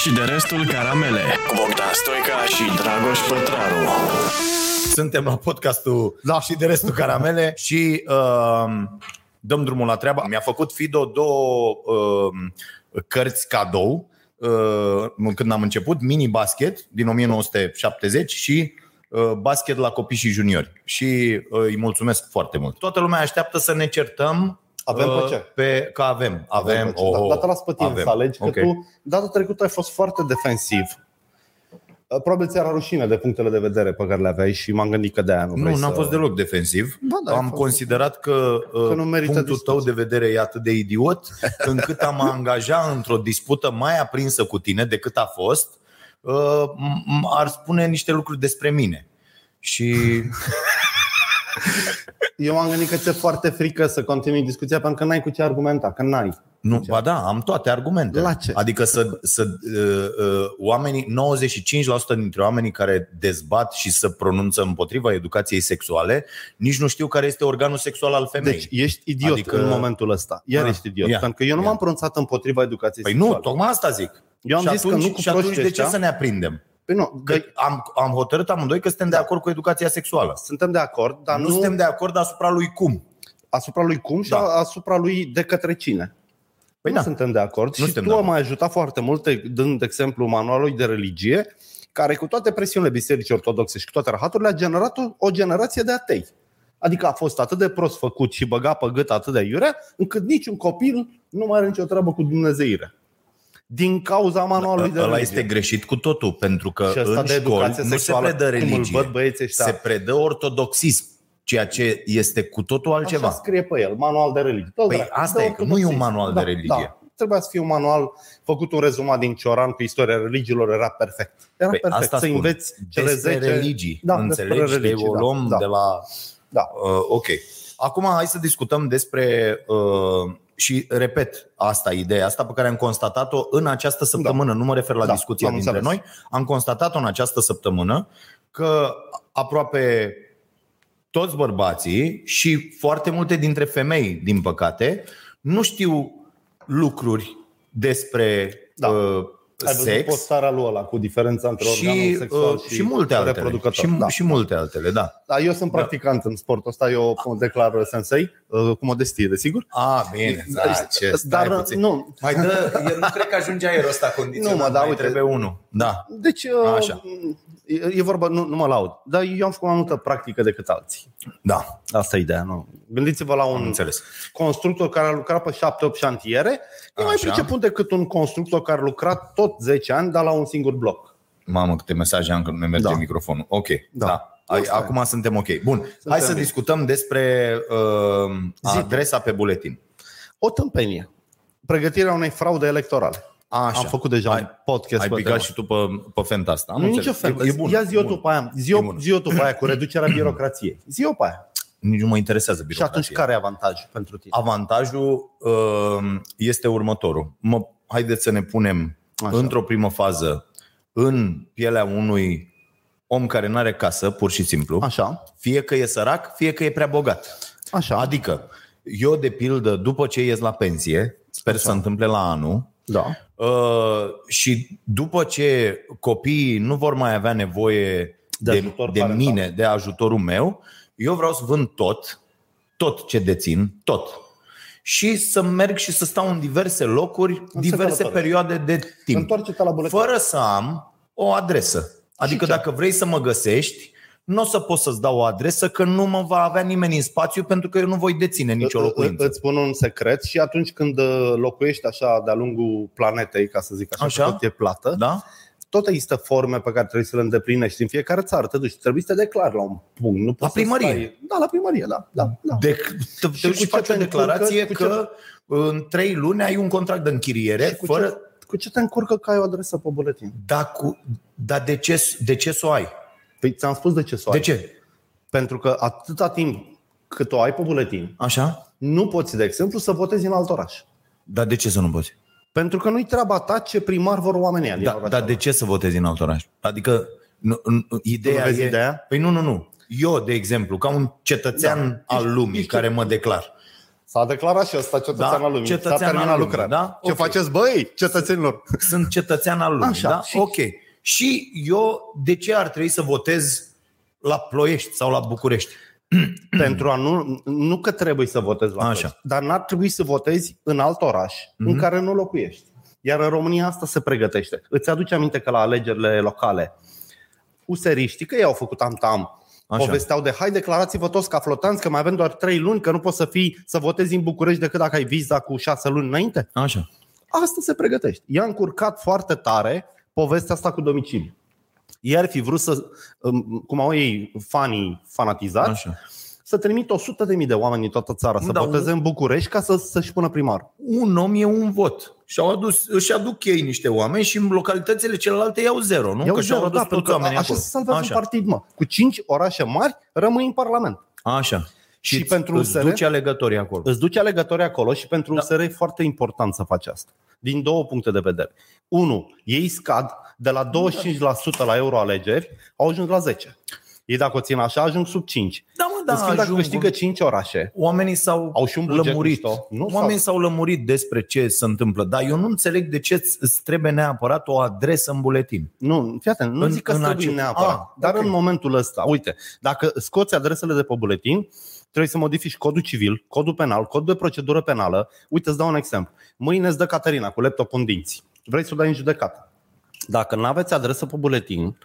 și de restul caramele cu Bogdan Stoica și Dragoș Pătraru. Suntem la podcastul da. și de restul caramele și uh, dăm drumul la treabă. Mi-a făcut Fido două uh, cărți cadou uh, când am început, mini basket din 1970 și uh, basket la copii și juniori. Și uh, îi mulțumesc foarte mult. Toată lumea așteaptă să ne certăm Avem pe uh, ce? Pe, că avem, avem. Avem, oh, oh, Dar te las pe tine avem. să alegi, că Ok. tu data trecută ai fost foarte defensiv. Uh, Probabil ți-era rușine de punctele de vedere pe care le aveai și m-am gândit că de-aia nu vrei Nu, n-am să... fost deloc defensiv. Ba da, ai am fost. considerat că, Că nu uh, merită punctul discuție. tău de vedere e atât de idiot încât am angaja într-o dispută mai aprinsă cu tine decât a fost, uh, m- m- ar spune niște lucruri despre mine. Și Eu m-am gândit că ți-e foarte frică să continui discuția pentru că n-ai cu ce argumenta, că n-ai. nu, ba da, am toate argumentele. La ce? Adică să, să uh, uh, oamenii, 95% dintre oamenii care dezbat și să pronunță împotriva educației sexuale, nici nu știu care este organul sexual al femeii. Deci ești idiot Adică- adică... în momentul ăsta. Iar Ah, ești idiot. ia, pentru că eu nu ia. m-am pronunțat împotriva educației păi sexuale. nu, tocmai asta zic. Eu am și zis că atunci, nu cu și atunci proștii de ce ăștia. să ne aprindem? Păi nu, Că că am, am hotărât amândoi că suntem de acord cu educația sexuală. suntem de acord, dar nu, nu, suntem de acord asupra lui cum. asupra lui cum și Da. asupra lui de către cine. Păi nu da. suntem de acord Nu și suntem tu de am acord. mai ajutat foarte mult dând exemplu manualului de religie care cu toate presiunile bisericii ortodoxe și cu toate rahaturile a generat o, o generație de atei. Adică a fost atât de prost făcut și băga pe gât atât de iurea, încât niciun copil nu mai are nicio treabă cu Dumnezeire. Din cauza manualului de Ăla religie. este greșit cu totul, pentru că și asta în de școli educație nu se sexuală, predă cum îl religie, văd băieții ăștia. se predă ortodoxism, ceea ce este cu totul altceva. Așa scrie pe el, manual de religie. Tot Păi dracu, asta de e, că nu e un ortodoxism. manual de religie. Da. Trebuia să fie un manual făcut un rezumat din Cioran cu istoria religiilor, era perfect. Era Păi perfect asta să spun. înveți cele despre 10 religii, Da, înțelegi? despre De religii, o da, luăm da. de la... Da. Uh, ok. Acum hai să discutăm despre uh, și repet asta, ideea asta pe care am constatat-o în această săptămână, nu mă refer la Da, discuția am dintre înțeles. noi, am constatat-o în această săptămână că aproape toți bărbații și foarte multe dintre femei, din păcate, nu știu lucruri despre Da. uh, Ai văzut sex postarea lui ăla cu diferența între organul și, sexual uh, și, și multe altele. reproducător. Și, da. și multe altele, da. da, eu sunt practicant în sportul ăsta, eu o declar sensei, uh, cu modestie, desigur. A, bine, da, ce, stai Dar puțin. nu, Mai dă, eu nu cred că ajunge aerul ăsta condiționat, Nu, mă, dar mai uite- trebuie unul. Da. deci uh, Așa. E, e vorba, nu, nu mă laud, dar eu am făcut mai multă practică decât alții. Da, Asta e ideea, nu? Gândiți-vă la am un înțeles. constructor care a lucrat pe 7-8 șantiere, e mai Așa. priceput decât un constructor care a lucrat tot 10 ani, dar la un singur bloc. Mamă, câte mesaje am că nu ne merge Da. microfonul. Ok, da. Da. da. Ai, Asta e. acum suntem ok. Bun, hai să bine. discutăm despre uh, Zi. adresa pe buletin. O tâmpenie. Pregătirea unei fraude electorale. Așa. Am făcut deja Ai- un podcast Ai pe picat tema. și tu pe, pe fenta asta. Am Nu înțeles. nicio fel. E, e bun. Ia zi o bun. după aia. Zi E o, bun. zi o după aia cu reducerea birocrației. Zi o pe aia. Nici nu mă interesează Și birocrația. atunci care e avantajul pentru tine? Avantajul uh, este următorul. Mă, haideți să ne punem Așa. într-o primă fază în pielea unui om care nu are casă, pur și simplu, Așa. fie că e sărac, fie că e prea bogat. Așa. Adică, eu, de pildă, după ce ies la pensie, sper să se întâmple la anul, Da. uh, și după ce copiii nu vor mai avea nevoie De de, ajutor de parental. mine, de ajutorul meu, eu vreau să vând tot, tot ce dețin, tot. Și să merg și să stau în diverse locuri, În diverse secălătoare. perioade de timp. Întoarce-te la buletin. Fără să am o adresă. Adică ce? dacă vrei să mă găsești, nu o să pot să-ți dau o adresă că nu mă va avea nimeni în spațiu pentru că eu nu voi deține nicio Ă- ă- locuință. Îți spun un secret și atunci când uh, locuiești așa de-a lungul planetei, ca să zic așa, Așa? că tot e plată, Da? tot există forme pe care trebuie să le îndeplinești în fiecare țară. Te duci, trebuie să te declari la un punct. Nu poți să primărie. Stai... Da, la primărie, da. da, da. De, te, te Și duci cu și ce faci o te declarație încurcă? Cu ce- că în trei luni ai un contract de închiriere Și cu, fără... ce, cu ce te încurcă că ai o adresă pe buletin? Da, cu, dar de ce, de ce să o ai? Păi ți-am spus de ce să o De ai. ce? Pentru că atâta timp cât o ai pe buletin, Așa? nu poți, de exemplu, să votezi în alt oraș. Dar de ce să nu poți? Pentru că nu-i treaba ta ce primar vor oamenii din Da, orașul dar ăla. de ce să votezi în alt oraș? Adică nu, nu, ideea vezi e... ideea? Păi nu, nu, nu. Eu, de exemplu, ca un cetățean Da. al Ești- lumii ești- care mă declar, S-a declarat și ăsta cetățean Da, al lumii. cetățean S-a terminat al lumii, lucrarea. da? Ce Ok. faceți, băi, cetățenilor? Sunt cetățean al lumii, Așa, da? și- Ok. Și eu de ce ar trebui să votez la Ploiești sau la București? Pentru a nu, nu că trebuie să votezi la Așa. Așa. dar n-ar trebui să votezi în alt oraș mm-hmm. în care nu locuiești. Iar în România asta se pregătește. Îți aduce aminte că la alegerile locale useriștii, că ei au făcut am-tam, Așa. povesteau de hai declarați-vă toți ca flotanți că mai avem doar 3 luni, că nu poți să fii să votezi în București decât dacă ai viza cu 6 luni înainte. Așa. Asta se pregătește. I-a încurcat foarte tare povestea asta cu domiciliu. Ei ar fi vrut să, um, cum au ei fanii fanatizați, Așa. să trimit 100 de mii de oameni din toată țara să Da, voteze în București ca să, să-și pună primar. Un om e un vot. Și-au adus, își aduc ei niște oameni și în localitățile celelalte iau zero, nu? Iau că și-au zero, adus da, pentru toți că oamenii așa acolo. se salvează Așa. un partid, mă. Cu 5 orașe mari rămâi în Parlament. Așa. Și Și, pentru pentru îți USR? duce alegătorii acolo. Îți duce alegătorii acolo și pentru Da. USR e foarte important să faci asta. Din două puncte de vedere. Unu, ei scad de la 25% la euroalegeri, au ajuns la 10. Ei dacă o țin așa, ajung sub 5. Da, mă, Da, în schimb, dacă ajung- câștigă 5 orașe, Oamenii s-au Au și un buget lămurit. mișto. Nu Oamenii s-au- s-au lămurit despre ce se întâmplă. Dar eu nu înțeleg de ce îți- îți trebuie neapărat o adresă în buletin. Nu, fii atent, nu În- zic că în trebuie acel- neapărat. Ah, dar ok. în momentul ăsta, uite, dacă scoți adresele de pe buletin, trebuie să modifici codul civil, codul penal, codul de procedură penală. Uite, îți dau un exemplu. Mâine îți dă Caterina cu laptop în dinți. Vrei să o dai în judecată. Dacă nu aveți adresă pe buletin,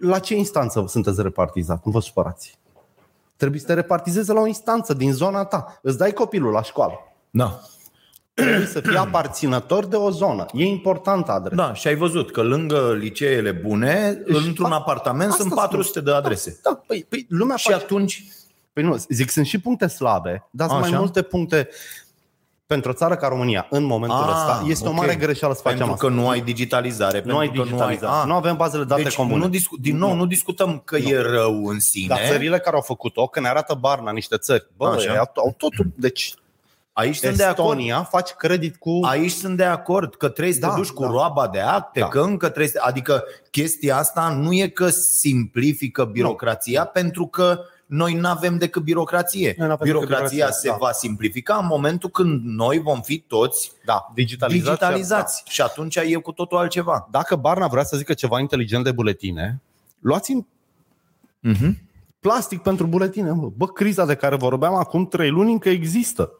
la ce instanță sunteți repartizat? Nu vă supărați. Trebuie să te repartizezi la o instanță din zona ta. Îți dai copilul la școală. Da. Trebuie să fii aparținător de o zonă. E importantă adresa. Da, și ai văzut că lângă liceele bune, într-un fa- apartament Asta sunt spun. 400 de adrese. Da, păi, păi lumea Și face atunci, Păi nu, zic, sunt și puncte slabe, dar sunt mai Așa. multe puncte pentru o țară ca România, în momentul Ah, ăsta, este ok. o mare greșeală să facem pentru asta. că nu ai digitalizare, nu ai pentru că digitalizare, Nu, ai, nu avem bazele de date deci comune. nu discu- din nou, nu discutăm că e rău în sine. Dar țările care au făcut-o, că ne arată Barna niște țări, bă, Așa. au, au totul, deci Aici sunt de acord. Estonia faci credit cu... Aici sunt de acord că trebuie să Da, te duci cu da. roaba de acte, Da. că încă trebuie să... Adică chestia asta nu e că simplifică birocrația, pentru că noi nu avem decât birocrație. Noi n-avem decât Birocrația birocrație, se da. va simplifica în momentul când noi vom fi toți Da, digitalizați. digitalizați. Și atunci e cu totul altceva. Dacă Barna vrea să zică ceva inteligent de buletine, luați în Uh-huh. plastic pentru buletine. Bă. bă, criza de care vorbeam acum trei luni încă există.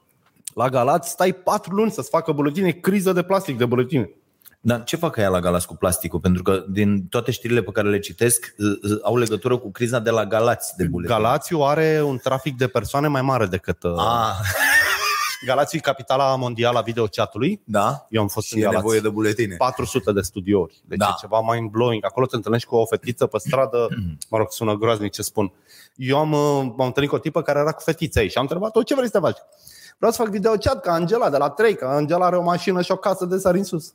La Galați stai patru luni să-ți facă buletine, criză de plastic de buletine. Dar ce fac aia la Galați cu plasticul? Pentru că din toate știrile pe care le citesc uh, uh, au legătură cu criza de la Galați de buletine. Galațiu are un trafic de persoane mai mare decât... Uh, Ah, Galațiu e capitala mondială a videochatului. da? Eu am fost Și în e Galați. nevoie de buletine. 400 de studiouri. Deci Da. da. e ceva mind-blowing. Acolo te întâlnești cu o fetiță pe stradă, mă rog, sună groaznic ce spun. Eu am, uh, m-am întâlnit cu o tipă care era cu fetița ei și am întrebat-o ce vrei să te faci. Vreau să fac videochat ca Angela de la 3, că Angela are o mașină și o casă de sari în sus.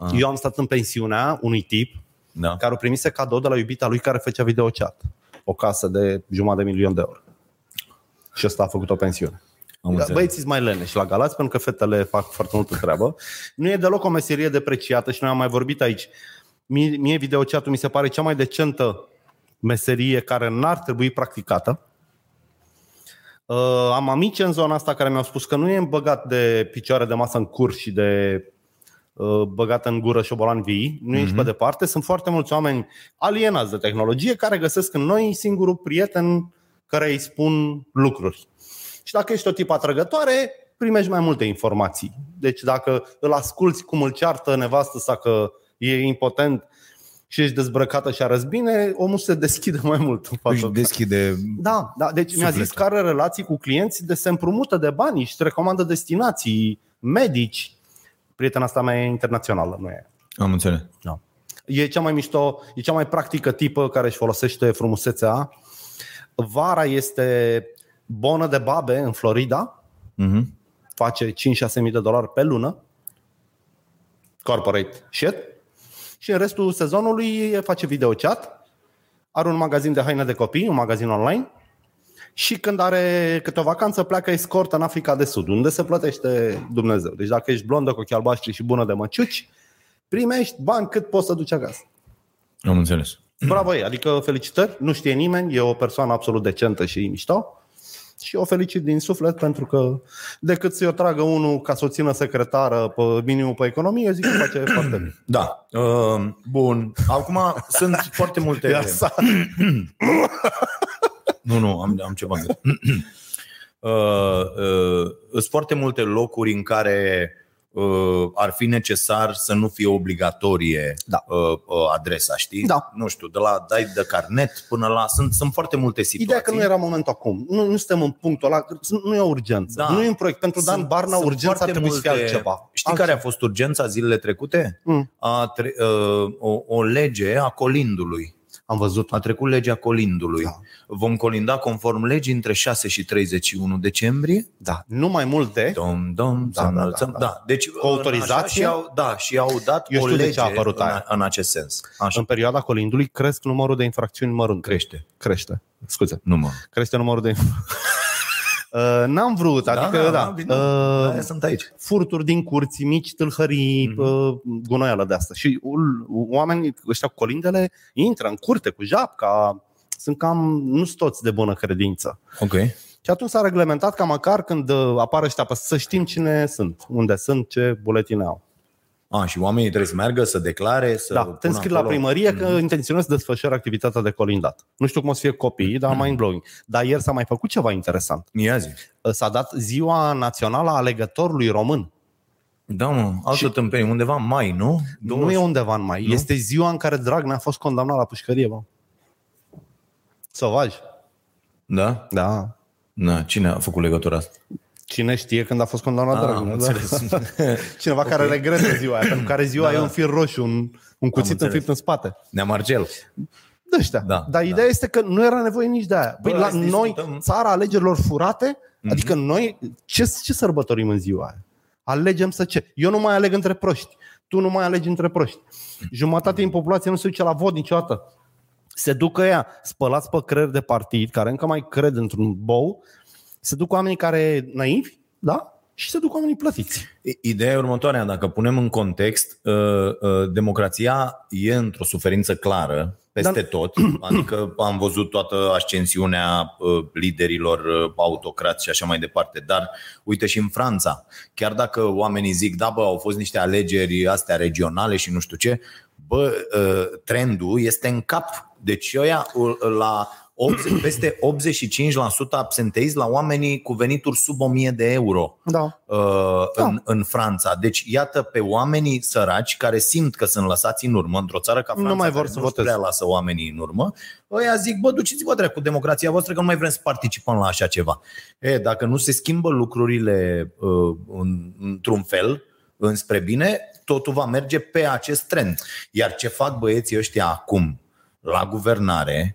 Ah. Eu am stat în pensiunea unui tip Da. care o primise cadou de la iubita lui care făcea videochat. O casă de jumătate de milion de euro. Și ăsta a făcut o pensiune. Am înțeles. Băieții mai leneși la Galați pentru că fetele fac foarte multă treabă. Nu e deloc o meserie depreciată și noi am mai vorbit aici. Mie, mie videochatul mi se pare cea mai decentă meserie care n-ar trebui practicată. Uh, am amici în zona asta care mi-au spus că nu e băgat de picioare de masă în curs și de uh, băgat în gură șobolan vii, nu ești pe departe. Sunt foarte mulți oameni alienați de tehnologie care găsesc în noi singurul prieten care îi spun lucruri. Și dacă ești o tip atrăgătoare, primești mai multe informații. Deci dacă îl asculți cum îl ceartă nevastă sa că e impotent și ești dezbrăcată și arăți bine, omul se deschide mai mult în fața Își ta. deschide Da, da, deci mi-a zis Sufletul. că are relații cu clienți de se împrumută de bani și te recomandă destinații, medici. Prietena asta mea e internațională, nu e. Am înțeles. Da. E cea mai mișto, e cea mai practică tipă care își folosește frumusețea. Vara este bonă de babe în Florida, Uh-huh. face 5-6 mii de dolari pe lună, corporate shit, și în restul sezonului face videochat, are un magazin de haine de copii, un magazin online și când are câte o vacanță pleacă escort în Africa de Sud, unde se plătește Dumnezeu. Deci dacă ești blondă cu ochii albaștri și bună de măciuci, primești bani cât poți să duci acasă. Am înțeles. Bravo ei, adică felicitări, nu știe nimeni, e o persoană absolut decentă și mișto. Și o felicit din suflet pentru că decât să-i o tragă unul ca să o țină secretară pe minimul pe economie, zic că face foarte bine. Da. Uh, bun. Acum sunt foarte multe... Ia sa- Nu, nu, am, am ceva în gât. uh, uh, sunt foarte multe locuri în care uh, ar fi necesar să nu fie obligatorie Da. uh, uh, adresa, știi? Da. Nu știu, de la dai de carnet până la... Sunt, sunt foarte multe situații. Ideea că nu era momentul acum. Nu, nu suntem în punctul ăla, nu e o urgență. Da. Nu e un proiect. Pentru Dan Sunt- Barna, sunt urgența ar foarte trebui să fie multe- altceva. Știi care a fost urgența zilele trecute? Mm. A tre- uh, o, o lege a colindului. Am văzut. A trecut legea colindului. Da. Vom colinda conform legii între 6 și 31 decembrie. Da. Nu mai mult de... Dom, dom, Da, să da, înălțăm. da, da, da. Deci, Cu autorizație? așa, și au, da, și au dat Eu o știu de lege ce a apărut în, aia. în acest sens. Așa. În perioada colindului cresc numărul de infracțiuni mărunte. Crește. Crește. Scuze. Nu mă. Crește numărul de... Uh, N-am vrut, adică da, bine, uh, da, sunt aici. furturi din curți, mici tâlhării, Mhm. uh, gunoială de asta. Și ul- oamenii ăștia cu colindele intră în curte cu japca, sunt cam, nu sunt toți de bună credință. Ok. Și atunci s-a reglementat ca măcar când uh, apar ăștia pe să știm cine sunt, unde sunt, ce buletine au. A, și oamenii trebuie să meargă, să declare, să Da, te pună înscrii la acolo. primărie că Mhm. intenționezi să desfășori activitatea de colindat. Nu știu cum o să fie copiii, dar Mhm. mind-blowing. Dar ieri s-a mai făcut ceva interesant. Ia zi. S-a dat ziua națională a alegătorului român. Da, mă, altă Și- tâmpenie, undeva în mai, nu? Nu e undeva în mai. Nu? Este ziua în care Dragnea a fost condamnat la pușcărie, bă. Sovaj. Da? Da. Da, cine a făcut legătura asta? Cine știe când a fost condamnat Ah, Dragnea? am Da. înțeles. Cineva care Ok. regretă ziua aia, pentru care ziua Da, e da. un fir roșu, un, un cuțit înțeles. înfipt în spate. Nea Marcel. De ăștia. Da, Dar da. ideea este că nu era nevoie nici de aia. Păi Bă, la hai să noi, discutăm. țara alegerilor furate, Mhm. adică noi, ce, ce sărbătorim în ziua aia? Alegem să ce? Eu nu mai aleg între proști. Tu nu mai alegi între proști. Jumătate din populație nu se duce la vot niciodată. Se ducă ea, spălați pe creier de partid, care încă mai cred într-un bou, se duc oamenii care naivi, da? Și se duc oamenii plătiți. I- Ideea e următoarea, dacă punem în context, uh, uh, democrația e într-o suferință clară peste Dar- tot, adică am văzut toată ascensiunea uh, liderilor uh, autocrați și așa mai departe, dar uite și în Franța, chiar dacă oamenii zic, da bă, au fost niște alegeri astea regionale și nu știu ce, bă, uh, trendul este în cap. Deci ăia uh, la 80, peste 85% absenteism la oamenii cu venituri sub 1000 de euro Da. uh, în, în Franța. Deci iată pe oamenii săraci care simt că sunt lăsați în urmă într-o țară ca Nu Franța mai vor care să nu voteze. prea lasă oamenii în urmă. Ăia zic, bă, duceți-vă drept cu democrația voastră că nu mai vrem să participăm la așa ceva. E, dacă nu se schimbă lucrurile uh, în, într-un fel, înspre bine, totul va merge pe acest trend. Iar ce fac băieții ăștia acum la guvernare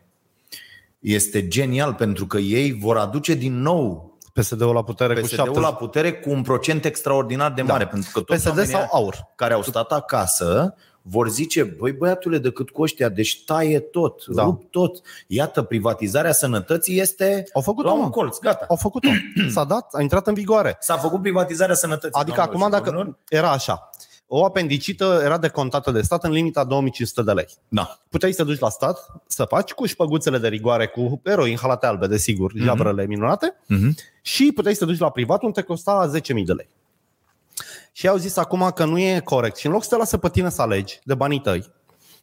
este genial pentru că ei vor aduce din nou PSD-ul la putere cu PSD-ul 7 la putere cu un procent extraordinar de mare, da. pentru că toți PSD oamenii sau aur? care au stat acasă vor zice, băi băiatule, decât cu ăștia, deci taie tot, Da. da. rup tot. Iată, privatizarea sănătății este Au făcut-o, la mă. un colț, gata. Au făcut-o. S-a dat, a intrat în vigoare. S-a făcut privatizarea sănătății. Adică doamnelor acum și dacă domnilor. era așa, o apendicită era decontată de stat în limita 2500 de lei. Da. Puteai să te duci la stat să faci cu șpăguțele de rigoare, cu eroi inhalate albe, desigur, Mhm. mm-hmm. jabrele minunate, Mm-hmm. și puteai să te duci la privat unde te costa 10.000 de lei. Și au zis acum că nu e corect. Și în loc să te lasă pe tine să alegi de banii tăi,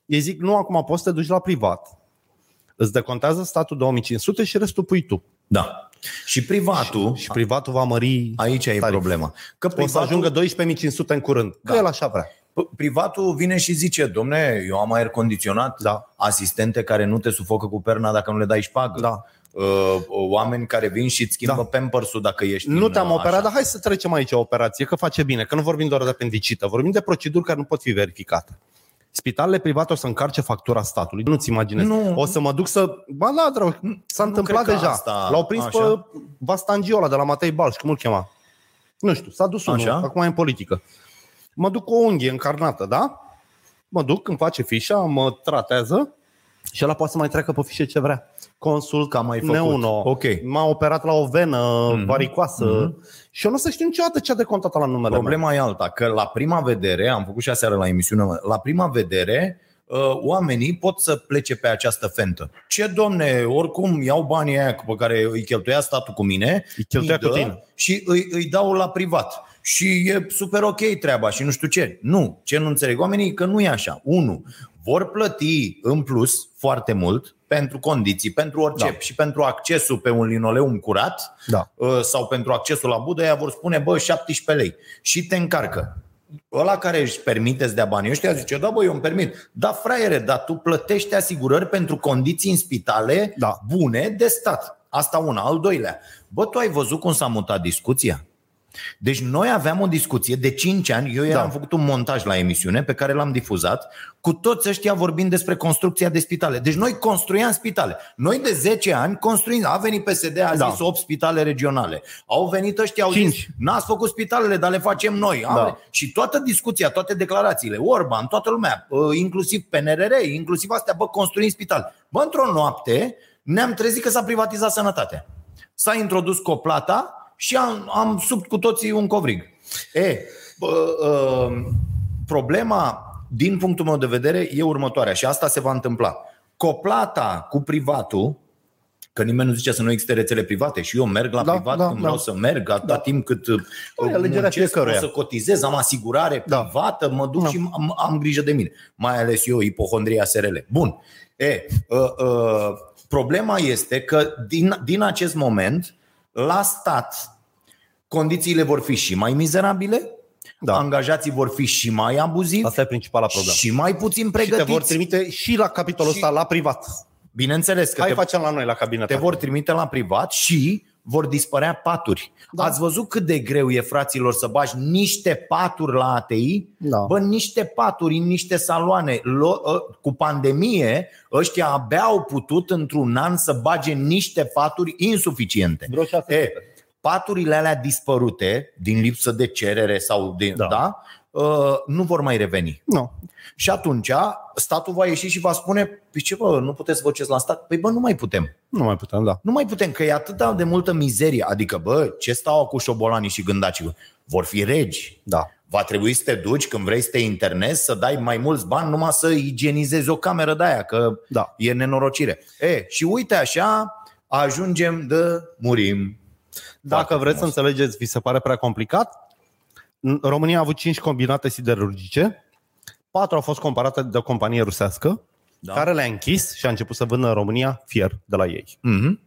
ei zic, nu, acum poți să te duci la privat. Îți decontează statul 2500 și restul pui tu. Da. Și privatul, Și privatul va mări aici e tarif. problema. Că O să privatul, ajungă 12.500 în curând. Că Da. el așa vrea. P- Privatul vine și zice, domne, eu am aer condiționat, Da. asistente care nu te sufocă cu perna dacă nu le dai șpagă. Da. Uh, oameni care vin și îți schimbă Da. da. pampersul dacă ești Nu în, te-am uh, operat, așa. dar hai să trecem aici o operație, că face bine, că nu vorbim doar de apendicită, vorbim de proceduri care nu pot fi verificate. Spitalele private o să încarce factura statului. Nu-ți imaginezi. Nu. O să mă duc să... Ba da, drag, s-a nu întâmplat cred că deja. asta- L-au prins așa. pe Vastangiola de la Matei Balș, cum îl chema? Nu știu, s-a dus unul, Așa. acum e în politică. Mă duc cu o unghie încarnată, da? Mă duc, îmi face fișa, mă tratează și ăla poate să mai treacă pe fișe ce vrea. Consult, Că am mai făcut. Neuno, Ok. m-a operat la o venă Mhm. varicoasă Mhm. și eu nu o să știu niciodată ce a decontat la numele meu. Problema e alta, că la prima vedere, am făcut și aseară la emisiune, la prima vedere, uh, oamenii pot să plece pe această fentă. Ce domne, oricum iau banii aia pe care îi cheltuia statul cu mine Îi cheltuia îi cu dă tine. și îi, îi dau la privat. Și e super ok treaba și nu știu ce. Nu, ce nu înțeleg oamenii e că nu e așa. Unu, vor plăti în plus foarte mult pentru condiții, pentru orice Da. și pentru accesul pe un linoleum curat Da. uh, sau pentru accesul la budă, ea vor spune, bă, 17 lei. Și te încarcă. Ăla care își permite să dea banii ăștia zice, da bă, eu îmi permit. Da, fraiere, dar tu plătești asigurări pentru condiții în spitale Da. bune de stat. Asta una. Al doilea, bă, tu ai văzut cum s-a mutat discuția? Deci noi aveam o discuție de 5 ani, eu i-am Da. făcut un montaj la emisiune pe care l-am difuzat, cu toți ăștia vorbind despre construcția de spitale. Deci noi construiam spitale. Noi de 10 ani construim, a venit PSD, a Da. zis 8 spitale regionale. Au venit ăștia, au Cinci. zis, n-ați făcut spitalele, dar le facem noi. Am- Da. Și toată discuția, toate declarațiile, Orban, toată lumea, uh, inclusiv PNRR, inclusiv astea, bă, construim spital. Bă, într-o noapte ne-am trezit că s-a privatizat sănătatea. S-a introdus coplata și am, am subt cu toții un covrig. E, bă, uh, problema, din punctul meu de vedere, e următoarea și asta se va întâmpla. Coplata cu privatul, că nimeni nu zice să nu existe rețele private și eu merg la Da, privat da, când da. vreau să merg, atâta timp cât uh, Da, e alegerea muncesc, pot fiecăruia. să cotizez, am asigurare Da. privată, mă duc Da. și am, am grijă de mine. Mai ales eu, ipohondria SRL. Bun. E, uh, uh, problema este că din, din acest moment, la stat, condițiile vor fi și mai mizerabile, Da. angajații vor fi și mai abuzivi Asta e principala problemă. și mai puțin Și te pregătiți. vor trimite și la capitolul Și- ăsta, la privat. Bineînțeles că Hai te, facem la noi, la cabinet. te vor trimite la privat și vor dispărea paturi. Da. Da. Ați văzut cât de greu e, fraților, să bagi niște paturi la ATI? Da. Bă, niște paturi în niște saloane. Lo- ă, cu pandemie, ăștia abia au putut într-un an să bage niște paturi insuficiente. Vreo șase E, paturile alea dispărute din lipsă de cerere sau de, da. Da. Da, uh, nu vor mai reveni. Nu. Și atunci statul va ieși și va spune, păi ce bă, nu puteți să vă duceți la stat? Păi bă, nu mai putem. Nu mai putem, da. Nu mai putem, că e atât de multă mizerie. Adică, bă, ce stau cu șobolanii și gândacii? Vor fi regi. Da. Va trebui să te duci când vrei să te internezi, să dai mai mulți bani numai să igienizezi o cameră de aia, că Da. e nenorocire. E, și uite așa, ajungem de murim. Dacă Foarte vreți să frumos. înțelegeți, vi se pare prea complicat? În România a avut 5 combinate siderurgice, 4 au fost comparate de o companie rusească, Da. da. care le-a închis și a început să vândă în România fier de la ei. Mhm.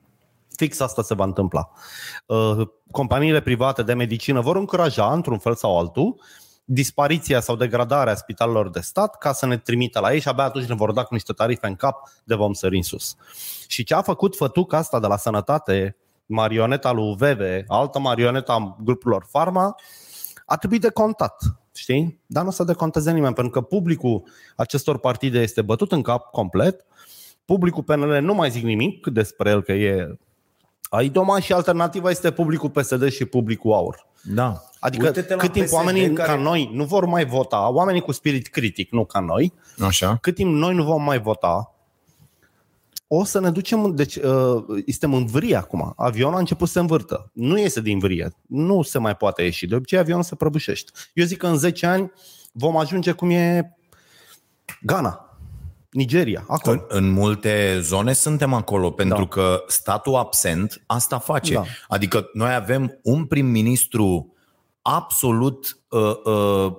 Fix asta se va întâmpla. Uh, Companiile private de medicină vor încuraja, într-un fel sau altul, dispariția sau degradarea spitalelor de stat ca să ne trimită la ei și abia atunci ne vor da cu niște tarife în cap de vom sări în sus. Și ce a făcut fătuca asta de la sănătate, marioneta lui Veve, altă marioneta a grupurilor Pharma, a trebuit de contat. Știi? Dar nu o să deconteze nimeni, pentru că publicul acestor partide este bătut în cap complet. Publicul PNL nu mai zic nimic despre el că e Aidoma și alternativa este publicul PSD și publicul AUR. Da. Adică Uite-te la cât timp PSD oamenii care- ca noi nu vor mai vota, oamenii cu spirit critic, nu ca noi, Așa. cât timp noi nu vom mai vota, o să ne ducem, deci uh, suntem în vrie acum. Avionul a început să se învârtă. Nu iese din vrie. Nu se mai poate ieși. De obicei avionul se prăbușește. Eu zic că în 10 ani vom ajunge cum e Ghana, Nigeria, acolo. În, în multe zone suntem acolo, pentru Da. că statul absent asta face. Da. Adică noi avem un prim-ministru absolut uh, uh,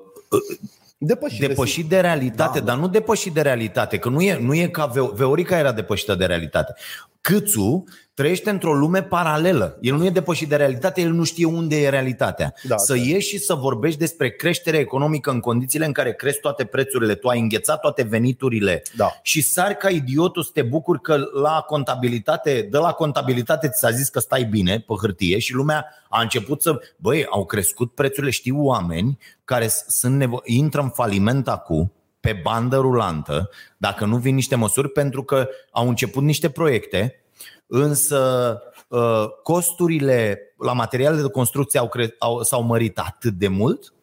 Depășit. depășit de realitate, Da, dar nu depășit de realitate, că nu e, nu e ca Veo- Veorica era depășită de realitate. Câțu trăiește într-o lume paralelă. El nu e depășit de realitate, el nu știe unde e realitatea. Da, să da. ieși și să vorbești despre creștere economică în condițiile în care cresc toate prețurile, tu ai înghețat toate veniturile Da. și sari ca idiotul să te bucuri că la contabilitate, de la contabilitate ți s-a zis că stai bine pe hârtie și lumea a început să, băi, au crescut prețurile, știu oameni care s- sunt nevo- intră în faliment acum pe bandă rulantă, dacă nu vin niște măsuri, pentru că au început niște proiecte, însă uh, costurile la materiale de construcție au, cre- au, s-au mărit atât de mult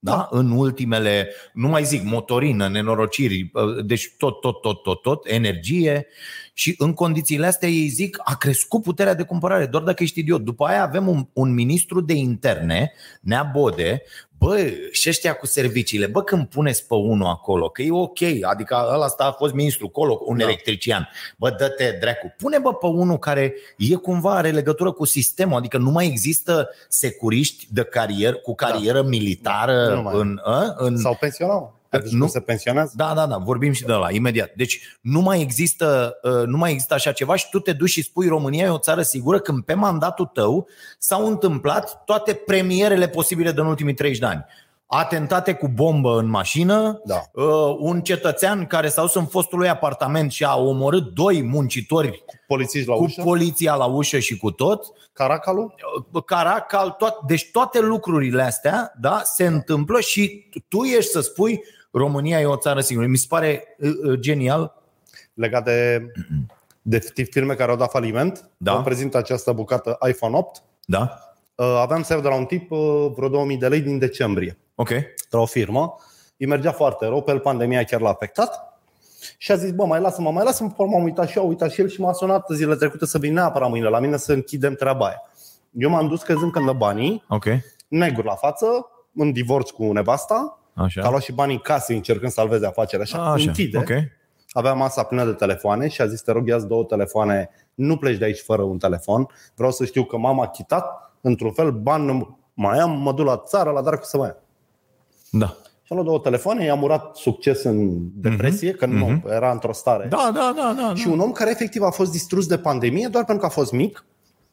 da? în ultimele, nu mai zic, motorină, nenorociri, uh, deci tot, tot, tot, tot, tot, energie și în condițiile astea ei zic a crescut puterea de cumpărare, doar dacă ești idiot. După aia avem un, un ministru de interne, Nea Bode, bă, și ăștia cu serviciile, bă, când puneți pe unul acolo, că e ok, adică ăla asta a fost ministru acolo, un da. electrician, bă, dă-te dracu, pune bă pe unul care e cumva are legătură cu sistemul, adică nu mai există securiști de carieră, cu carieră da. militară Nu mai. în, a, în Sau pensionau. Deci Nu. nu se pensionează? da, da, da, vorbim și de la imediat. Deci nu mai există, uh, nu mai există așa ceva și tu te duci și spui România e o țară sigură când pe mandatul tău s-au întâmplat toate premierele posibile din ultimii 30 de ani. Atentate cu bombă în mașină, Da. uh, un cetățean care s-a dus în fostul lui apartament și a omorât doi muncitori Polițiști la cu ușă? poliția la ușă și cu tot, Caracalu? Caracal, toat, deci toate lucrurile astea da, se întâmplă și tu ești să spui România e o țară sigură. Mi se pare uh, uh, genial. Legat de, de firme care au dat faliment. Da. Vă prezint această bucată iPhone 8. Da? Uh, Aveam să iau de la un tip uh, vreo 2000 de lei din decembrie. Ok. de la o firmă, îi mergea foarte rău, pe el pandemia chiar l-a afectat și a zis, bă, mai lasă-mă, mai lasă-mă, pe urmă am uitat și eu, a uitat și el și m-a sunat zilele trecute să vin neapărat mâine la mine să închidem treaba aia. Eu m-am dus crezând că îmi dă banii, Ok. negru la față, în divorț cu nevasta, Așa. că a luat și banii în casă încercând să salveze afacerea așa, A, așa. închide. Ok. Avea masa plină de telefoane și a zis, te rog, ia două telefoane, nu pleci de aici fără un telefon, vreau să știu că m-am achitat, într-un fel, bani nu mai am, mă duc la țară, la dracu să mai am. Da. Și a luat două telefoane, i-a murat succes în depresie, că nu mhm. era într-o stare. Da, da, da, da. Și un om care efectiv a fost distrus de pandemie doar pentru că a fost mic,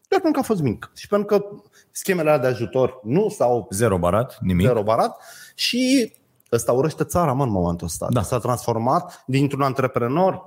doar pentru că a fost mic. Și pentru că schemele alea de ajutor nu s-au Zero barat, nimic. zero barat și ăsta urăște țara, mă, în momentul ăsta. Da. S-a transformat dintr-un antreprenor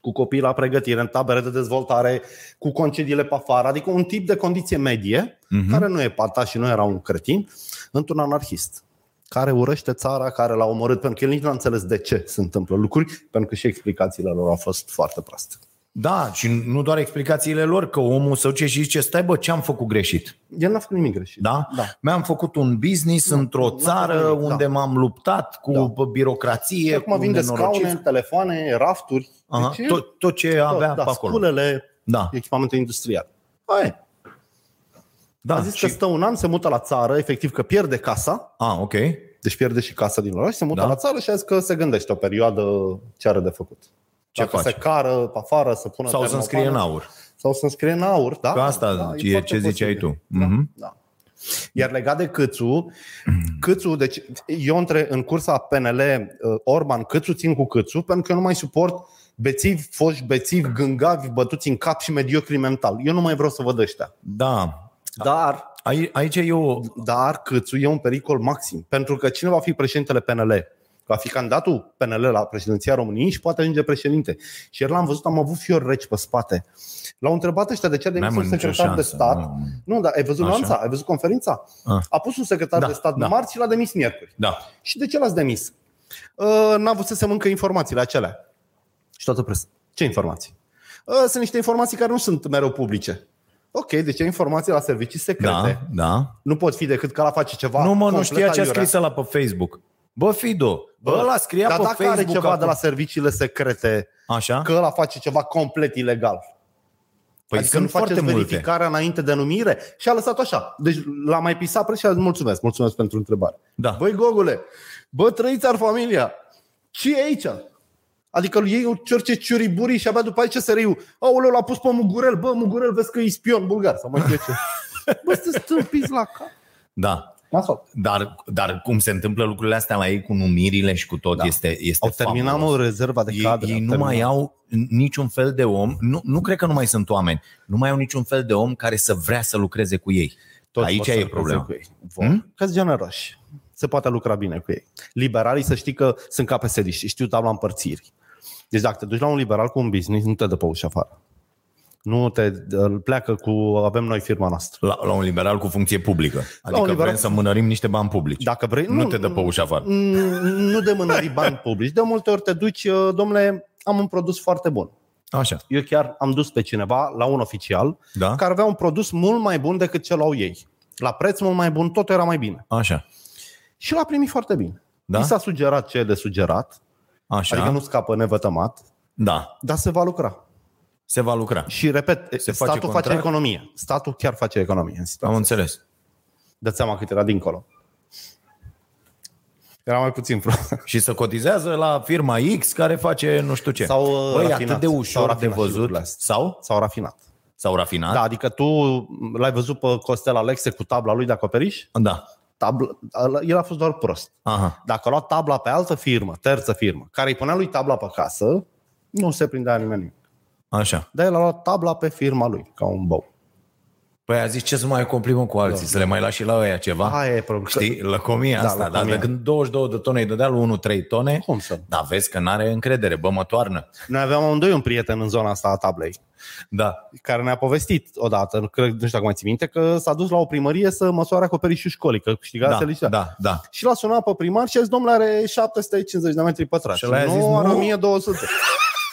cu copii la pregătire, în tabere de dezvoltare, cu concediile pe afară, adică un tip de condiție medie, Mhm. care nu e pata și nu era un cretin, într-un anarhist care urăște țara, care l-a omorât, pentru că el nici nu a înțeles de ce se întâmplă lucruri, pentru că și explicațiile lor au fost foarte proaste. Da, și nu doar explicațiile lor, că omul să duce și zice, stai bă, ce am făcut greșit? El n-a făcut nimic greșit. Da? Da. Mi-am făcut un business într-o n-a țară făcut nimic, unde da. m-am luptat cu Da. birocrație, Și acum cu vinde nenorociri. scaune, telefoane, rafturi. Aha, Deci, tot, tot ce avea da, pe acolo. Sculele, Da, echipamente industriale. Aia. da. a zis și... că stă un an, se mută la țară, efectiv că pierde casa, A, ok. deci pierde și casa din oraș, se mută Da. la țară și a zis că se gândește o perioadă ce are de făcut. Ce Dacă face? se cară pe afară, să pună Sau să termopană, înscrie în aur. Sau să înscrie în aur, da? Că asta da, e foarte ce ziceai posibil. tu. Da, Mhm. da. Iar legat de Câțu, Câțu, deci eu între, în cursa PNL uh, Orban Câțu țin cu Câțu pentru că eu nu mai suport bețivi, foști bețivi, gângavi, bătuți în cap și mediocri mental. Eu nu mai vreau să văd ăștia. Da. Dar Ai- Aici e o... dar Câțu e un pericol maxim. Pentru că cine va fi președintele PNL? Va fi candidatul PNL la președinția României și poate ajunge președinte. Și ieri l-am văzut, am avut fiori reci pe spate. L-au întrebat ăștia de ce a demis N-ai, mă, un nicio secretar de șansă. stat. Nu. Nu, dar ai văzut Așa. nuanța? Ai văzut conferința? Ah. A pus un secretar Da, de stat da. marți și l-a demis miercuri. Da. Și de ce l-ați demis? Uh, n-a vrut să se mâncă informațiile acelea. Și toată presa. Ce informații? Uh, sunt niște informații care nu sunt mereu publice. Ok, deci e informații la servicii secrete. Da, da. Nu pot fi decât că la face ceva Nu mă, nu complet știa ce a aiurea. scris ăla pe Facebook. Bă, Fido, bă, ăla scria dar pe dacă Facebook are ceva acum. de la serviciile secrete, Așa? că ăla face ceva complet ilegal. Păi adică sunt nu faceți foarte multe. verificarea înainte de numire și a lăsat așa. Deci l-a mai pisat pre și a zis mulțumesc, mulțumesc pentru întrebare. Da. Băi, Gogule, bă, trăiți ar familia. ce e aici? Adică lui ei o cerce ciuriburii și abia după aici se reiu. Aoleu, l-a pus pe Mugurel. Bă, Mugurel, vezi că e spion bulgar sau mai știu eu ce. Bă, sunteți stâmpiți la cap. Da. Nasol. Dar, dar cum se întâmplă lucrurile astea la ei cu numirile și cu tot, Da. este, este Au terminat fabulos. o rezerva de Ei, cadre. ei au nu terminat. mai au niciun fel de om, nu, nu cred că nu mai sunt oameni, nu mai au niciun fel de om care să vrea să lucreze cu ei. Toți Aici vor să e lucreze problema. Cu ei. Vor. Hmm? Că generoși. Se poate lucra bine cu ei. Liberalii să știi că sunt ca psd și știu tabla împărțirii. Deci dacă te duci la un liberal cu un business, nu te dă pe ușa afară. Nu te îl pleacă cu avem noi firma noastră. La, la un liberal cu funcție publică. Adică liberal vrem cu- să mânărim niște bani publici. Dacă vrei, nu, te dă pe ușa afară. Mm, Nu de mânări bani publici. De multe ori te duci, uh, domnule, am un produs foarte bun. Așa. Eu chiar am dus pe cineva la un oficial Da? care avea un produs mult mai bun decât cel au ei. La preț mult mai bun, tot era mai bine. Așa. Și l-a primit foarte bine. Da? Mi s-a sugerat ce e de sugerat, Așa. adică nu scapă nevătămat, Da. dar se va lucra. Se va lucra. Și repet, Se face statul face contract? economie. Statul chiar face economie în Am situație. înțeles. Dă seama cât era dincolo. Era mai puțin pro. și să cotizează la firma X care face nu știu ce. S-au, uh, Băi, rafinat. atât de S-au ușor de rafinat și văzut. lucrurile astea. Sau? S-au rafinat. S-au rafinat? Da, adică tu l-ai văzut pe Costel Alexe cu tabla lui de acoperiș? Da. Tabla, el a fost doar prost. Aha. Dacă a luat tabla pe altă firmă, terță firmă, care îi punea lui tabla pe casă, nu se prindea nimeni. Așa. Dar el a luat tabla pe firma lui, ca un bău. Păi a zis ce să mai complimă cu alții, să le mai lași și la ăia ceva. Aia e problema. Știi, lăcomia Da, asta, dar lăcomia. de când 22 de tone îi dădea lui 1 3 tone, Cum să? da, vezi că n-are încredere, bă, mă toarnă. Noi aveam amândoi un prieten în zona asta a tablei, Da. care ne-a povestit odată, nu cred, nu știu dacă mai ții minte, că s-a dus la o primărie să măsoare acoperișul școlii, că câștigase Da, licea. da, da. Și l-a sunat pe primar și a zis, domnule, are 750 de metri pătrați. Și ăla i-a nu, zis, are nu. 1200.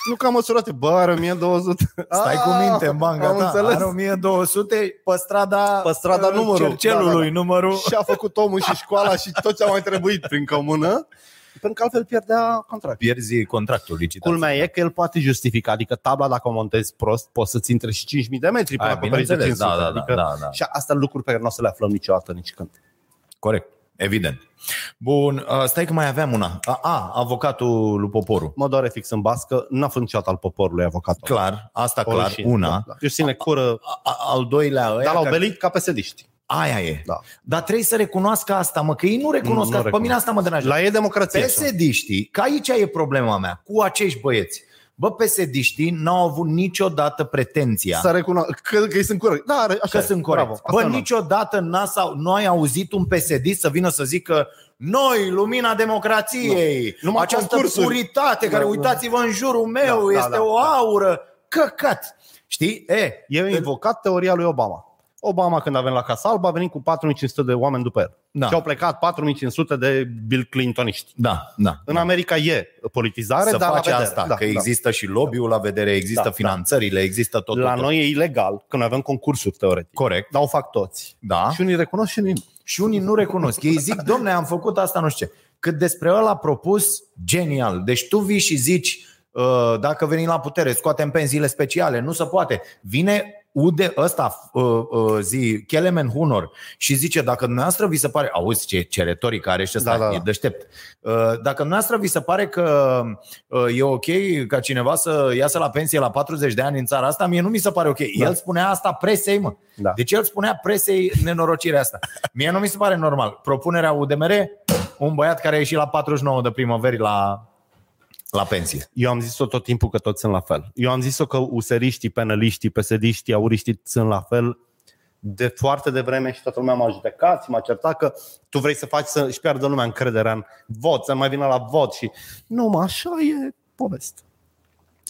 Nu că am măsurat, bă, are 1200. Stai cu minte în banca Ah, am ta, înțeles. are 1200 pe strada, Pe strada uh, numărul. Cercelului, Da, da, da. numărul. Și a făcut omul și școala și tot ce a mai trebuit prin comună, pentru că altfel pierdea contract. Pierzi contractul licitație. Culmea e că el poate justifica, adică tabla dacă o montezi prost, poți să-ți intre și 5.000 de metri până Aia, acoperiți de bineînțeles, 500. da, da, da, adică, da, da. Și astea sunt lucruri pe care nu o să le aflăm niciodată, nici când. Corect, evident. Bun, uh, stai că mai aveam una. A, a avocatul lui Poporu. Mă doare fix în bască, n-a fost niciodată al poporului avocatul. Clar, asta clar, Oricine, una. Da, da. Eu ține cură, A, a, al doilea ăia dar l-au care- belit ca pesediști. Aia e. Da. Dar trebuie să recunoască asta, mă, că ei nu recunosc Nu, nu asta. Pe recunosc. mine asta mă deranjează. La ei e democrație. așa. PSD-știi, că aici e problema mea, cu acești băieți. Bă, PSD-știi n-au avut niciodată pretenția Să recunosc că, că ei sunt corect. Da, are- așa că e. sunt corect. Bravo. Asta Bă, e normal. niciodată n-a, sau, nu ai auzit un PSD să vină să zică noi, lumina democrației, Nu. Numai această concursuri. puritate care, Da, da. uitați-vă în jurul meu, Da, da, este da, o da. aură. Căcat. Știi? E, Eu am invocat teoria lui Obama. Obama, când a venit la Casa Albă, a venit cu 4500 de oameni după el. Da. Și au plecat 4500 de Bill Clintoniști. da, da. În America e politizare, să dar la face vedere. asta, Da, că da. există și lobby-ul la vedere, există Da, finanțările, există tot. La tot, tot. noi e ilegal, când avem concursuri teoretic. Corect. Dar o fac toți. Da. Și unii recunosc și unii nu. Și unii nu recunosc. Ei zic, domne, am făcut asta, nu știu ce. Cât despre ăla propus, genial. Deci tu vii și zici, uh, dacă venim la putere, scoatem pensiile speciale. Nu se poate. Vine Ude ăsta, uh, uh, zi, Kelemen Hunor și zice, dacă dumneavoastră vi se pare, auzi ce, ce retorică are și ăsta, Da, da, da. e deștept. Uh, Dacă dumneavoastră vi se pare că uh, e ok ca cineva să iasă la pensie la 40 de ani în țara asta, mie nu mi se pare ok. Da. El spunea asta presei, mă. Da. Deci el spunea presei nenorocirea asta. Mie nu mi se pare normal. Propunerea UDMR, un băiat care a ieșit la 49 de primăveri la, la pensie. Eu am zis-o tot timpul că toți sunt la fel. Eu am zis-o că useriștii, peneliștii, pesediștii, auriștii sunt la fel de foarte devreme și toată lumea m-a judecat și m-a certat că tu vrei să faci să-și piardă lumea încrederea în vot, să mai vină la vot și nu, mă, așa e poveste.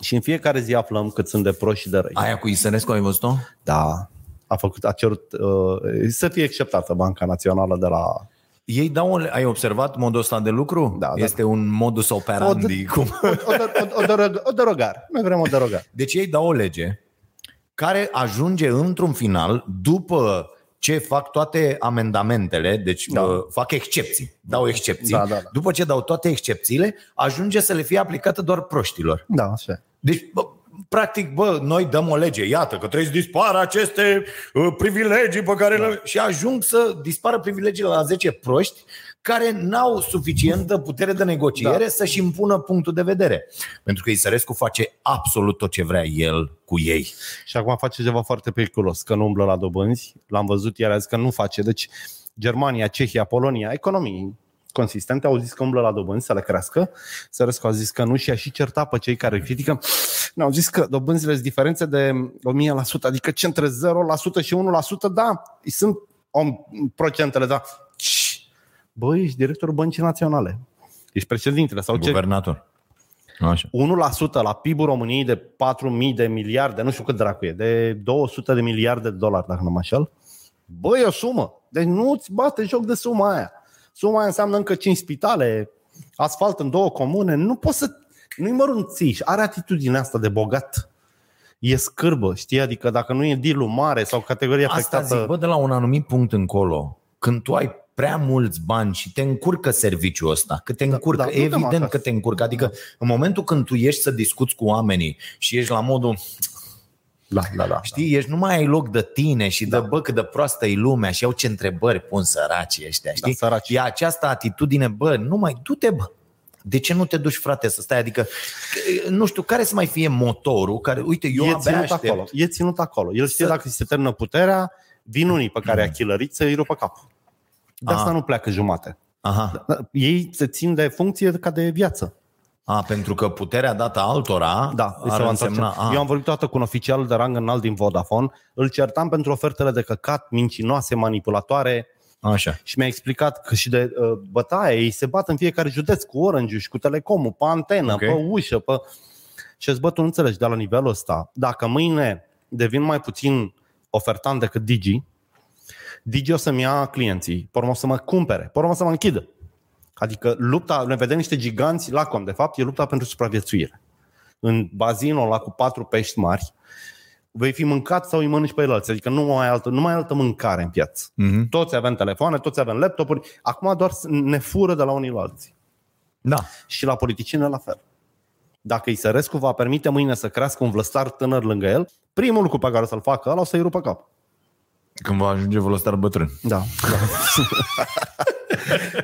Și în fiecare zi aflăm cât sunt de proști și de răi. Aia cu Isănescu ai văzut-o? Da. A făcut, a cerut uh, să fie acceptată Banca Națională de la... Ei dau, un- ai observat modul ăsta de lucru? Da, da. este un modus operandi. O- cum? O, o, o, o, derog- o derogare. Noi vrem o derogare. Deci ei dau o lege care ajunge într-un final după ce fac toate amendamentele, deci Da. da. fac excepții, dau excepții. Da, da, da. După ce dau toate excepțiile, ajunge să le fie aplicată doar proștilor. Da, așa e. Deci, bă, practic, bă, noi dăm o lege, iată că trebuie să dispară aceste uh, privilegii pe care le... Și ajung să dispară privilegiile la 10 proști care n-au suficientă putere de negociere da. să-și impună punctul de vedere. Pentru că Isărescu face absolut tot ce vrea el cu ei. Și acum face ceva foarte periculos, că nu umblă la dobânzi. L-am văzut iar azi că nu face. Deci Germania, Cehia, Polonia, economii consistente au zis că umblă la dobânzi să le crească. Sărescu a zis că nu și a și certat pe cei care îl critică. Ne-au zis că dobânzile sunt diferențe de 1000%, adică ce între 0% și 1%, da, sunt om, procentele, da. Ci, Băi, ești directorul Băncii Naționale. Ești președintele sau ce? Guvernator. Așa. 1% la PIB-ul României de 4.000 de miliarde, nu știu cât dracu e, de 200 de miliarde de dolari, dacă nu mă înșel. Băi, e o sumă. Deci nu-ți bate joc de suma aia. Suma aia înseamnă încă 5 spitale, asfalt în două comune. Nu poți să... Nu-i mărunțiși. Are atitudinea asta de bogat. E scârbă, știi? Adică dacă nu e deal mare sau categoria Asta afectată... zic, bă, de la un anumit punct încolo, când tu ai prea mulți bani și te încurcă serviciul ăsta, că te încurcă, da, da, du-te, mă, evident acasă. că te încurcă. Adică în momentul când tu ieși să discuți cu oamenii și ești la modul Da, da, da. Știi, ești nu mai ai loc de tine și de bă cât de proastă e lumea și au ce întrebări pun săracii ăștia, știi? săraci. E această atitudine, bă, nu mai, du-te, bă. De ce nu te duci, frate, să stai? Adică, nu știu, care să mai fie motorul care, uite, eu e abia ținut aștept. acolo. E ținut acolo. El știe Să- dacă îi se termină puterea, vin unii pe care a chilărit să-i rupă capul. De asta Ah. nu pleacă jumate. Aha. Da, Ei se țin de funcție ca de viață. A, pentru că puterea dată altora Da, deci ar se va însemna... întoarce. A, Eu am vorbit toată cu un oficial de rang înalt din Vodafone, îl certam pentru ofertele de căcat, mincinoase, manipulatoare așa. și mi-a explicat că și de uh, bătaie ei se bat în fiecare județ cu Orange și cu Telecomul, pe antenă, Ok. pe ușă, pe... Și îți bă, tu nu înțelegi, de la nivelul ăsta, dacă mâine devin mai puțin ofertant decât Digi, Digi o să-mi ia clienții, pe urmă o să mă cumpere, pe urmă o să mă închidă. Adică lupta, ne vedem niște giganți, Lacom, de fapt, e lupta pentru supraviețuire. În bazinul ăla cu patru pești mari, vei fi mâncat sau îi mănânci pe el alții. Adică nu mai ai altă, nu mai ai altă mâncare în piață. Mhm. Toți avem telefoane, toți avem laptopuri. Acum doar ne fură de la unii la alții. Da. Și la politicieni la fel. Dacă Isărescu va permite mâine să crească un vlăstar tânăr lângă el, primul lucru pe care o să-l facă ăla o să-i rupă cap. Când va ajunge vlăstar bătrân. Da. da.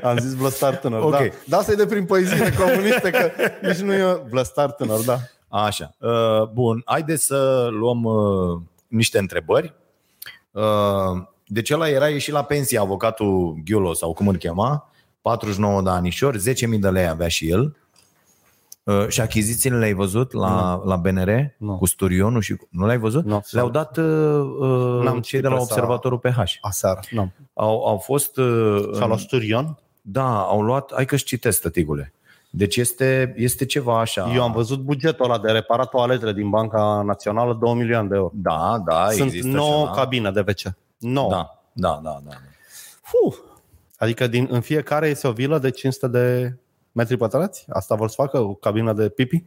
Am zis vlăstar tânăr, Ok. da. Da, să-i de prin poezie comuniste, că nici nu e vlăstar tânăr, da. Așa. Uh, bun, haideți să luăm uh, niște întrebări. Uh, deci ăla era ieșit la pensie, avocatul Ghiulo sau cum îl chema, 49 de anișori, 10.000 de lei avea și el. Uh, și achizițiile le-ai văzut la, la BNR Nu. cu Sturionul și cu- nu le-ai văzut? Nu. Le-au dat uh, uh, N-am cei citit de la presa. Observatorul PH. Aseară, nu. Au, au fost uh, S-a luat Sturion. Da, au luat, hai că-și citesc, tăticule. Deci este, este ceva așa. Eu am văzut bugetul ăla de reparat toaletele din Banca Națională, 2 milioane de euro. Da, da, Sunt există 9 așa. cabine de WC. 9. Da, da, da, da. Fuh. Adică din, în fiecare este o vilă de 500 de metri pătrați? Asta vor să facă o cabină de pipi?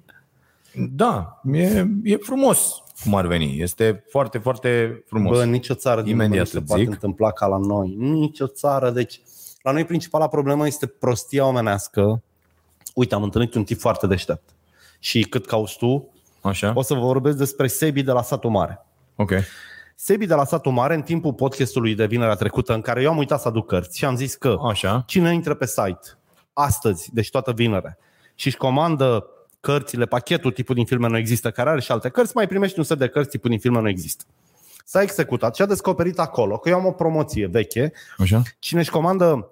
Da, e, e frumos cum ar veni. Este foarte, foarte frumos. Bă, nicio țară din lume nu Imediat se îți poate zic. întâmpla ca la noi. Nicio țară. Deci, la noi principala problemă este prostia omenească. Uite, am întâlnit un tip foarte deștept. Și cât cauți tu, Așa? o să vă vorbesc despre Sebi de la satul mare. Ok. Sebi de la satul mare, în timpul podcastului de vinerea trecută, în care eu am uitat să aduc cărți și am zis că Așa. cine intră pe site astăzi, deci toată vinerea, și își comandă cărțile, pachetul tipul din filme nu există, care are și alte cărți, mai primești un set de cărți tipul din filme nu există. S-a executat și a descoperit acolo că eu am o promoție veche, Așa? cine își comandă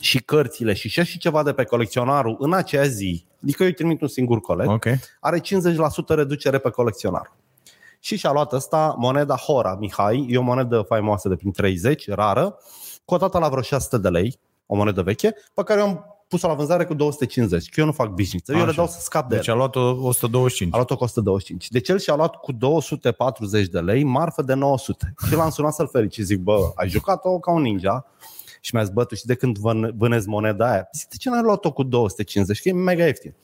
și cărțile și și și ceva de pe colecționarul în acea zi, adică eu îi trimit un singur coleg, Ok. are 50% reducere pe colecționar. Și și-a luat ăsta moneda Hora Mihai, e o monedă faimoasă de prin 30, rară, cotată la vreo 600 de lei, o monedă veche, pe care eu am pus-o la vânzare cu 250, că eu nu fac business, eu Așa. le dau să scap de Deci ele. a luat 125. A luat-o cu 125. Deci el și-a luat cu 240 de lei marfă de 900. Și l-am sunat să-l ferici. Zic, bă, ai jucat-o ca un ninja? Și mi-a zis, bă, tu și de când vân- vânezi moneda aia? Zic, de ce n-ai luat-o cu 250? Că e mega ieftin.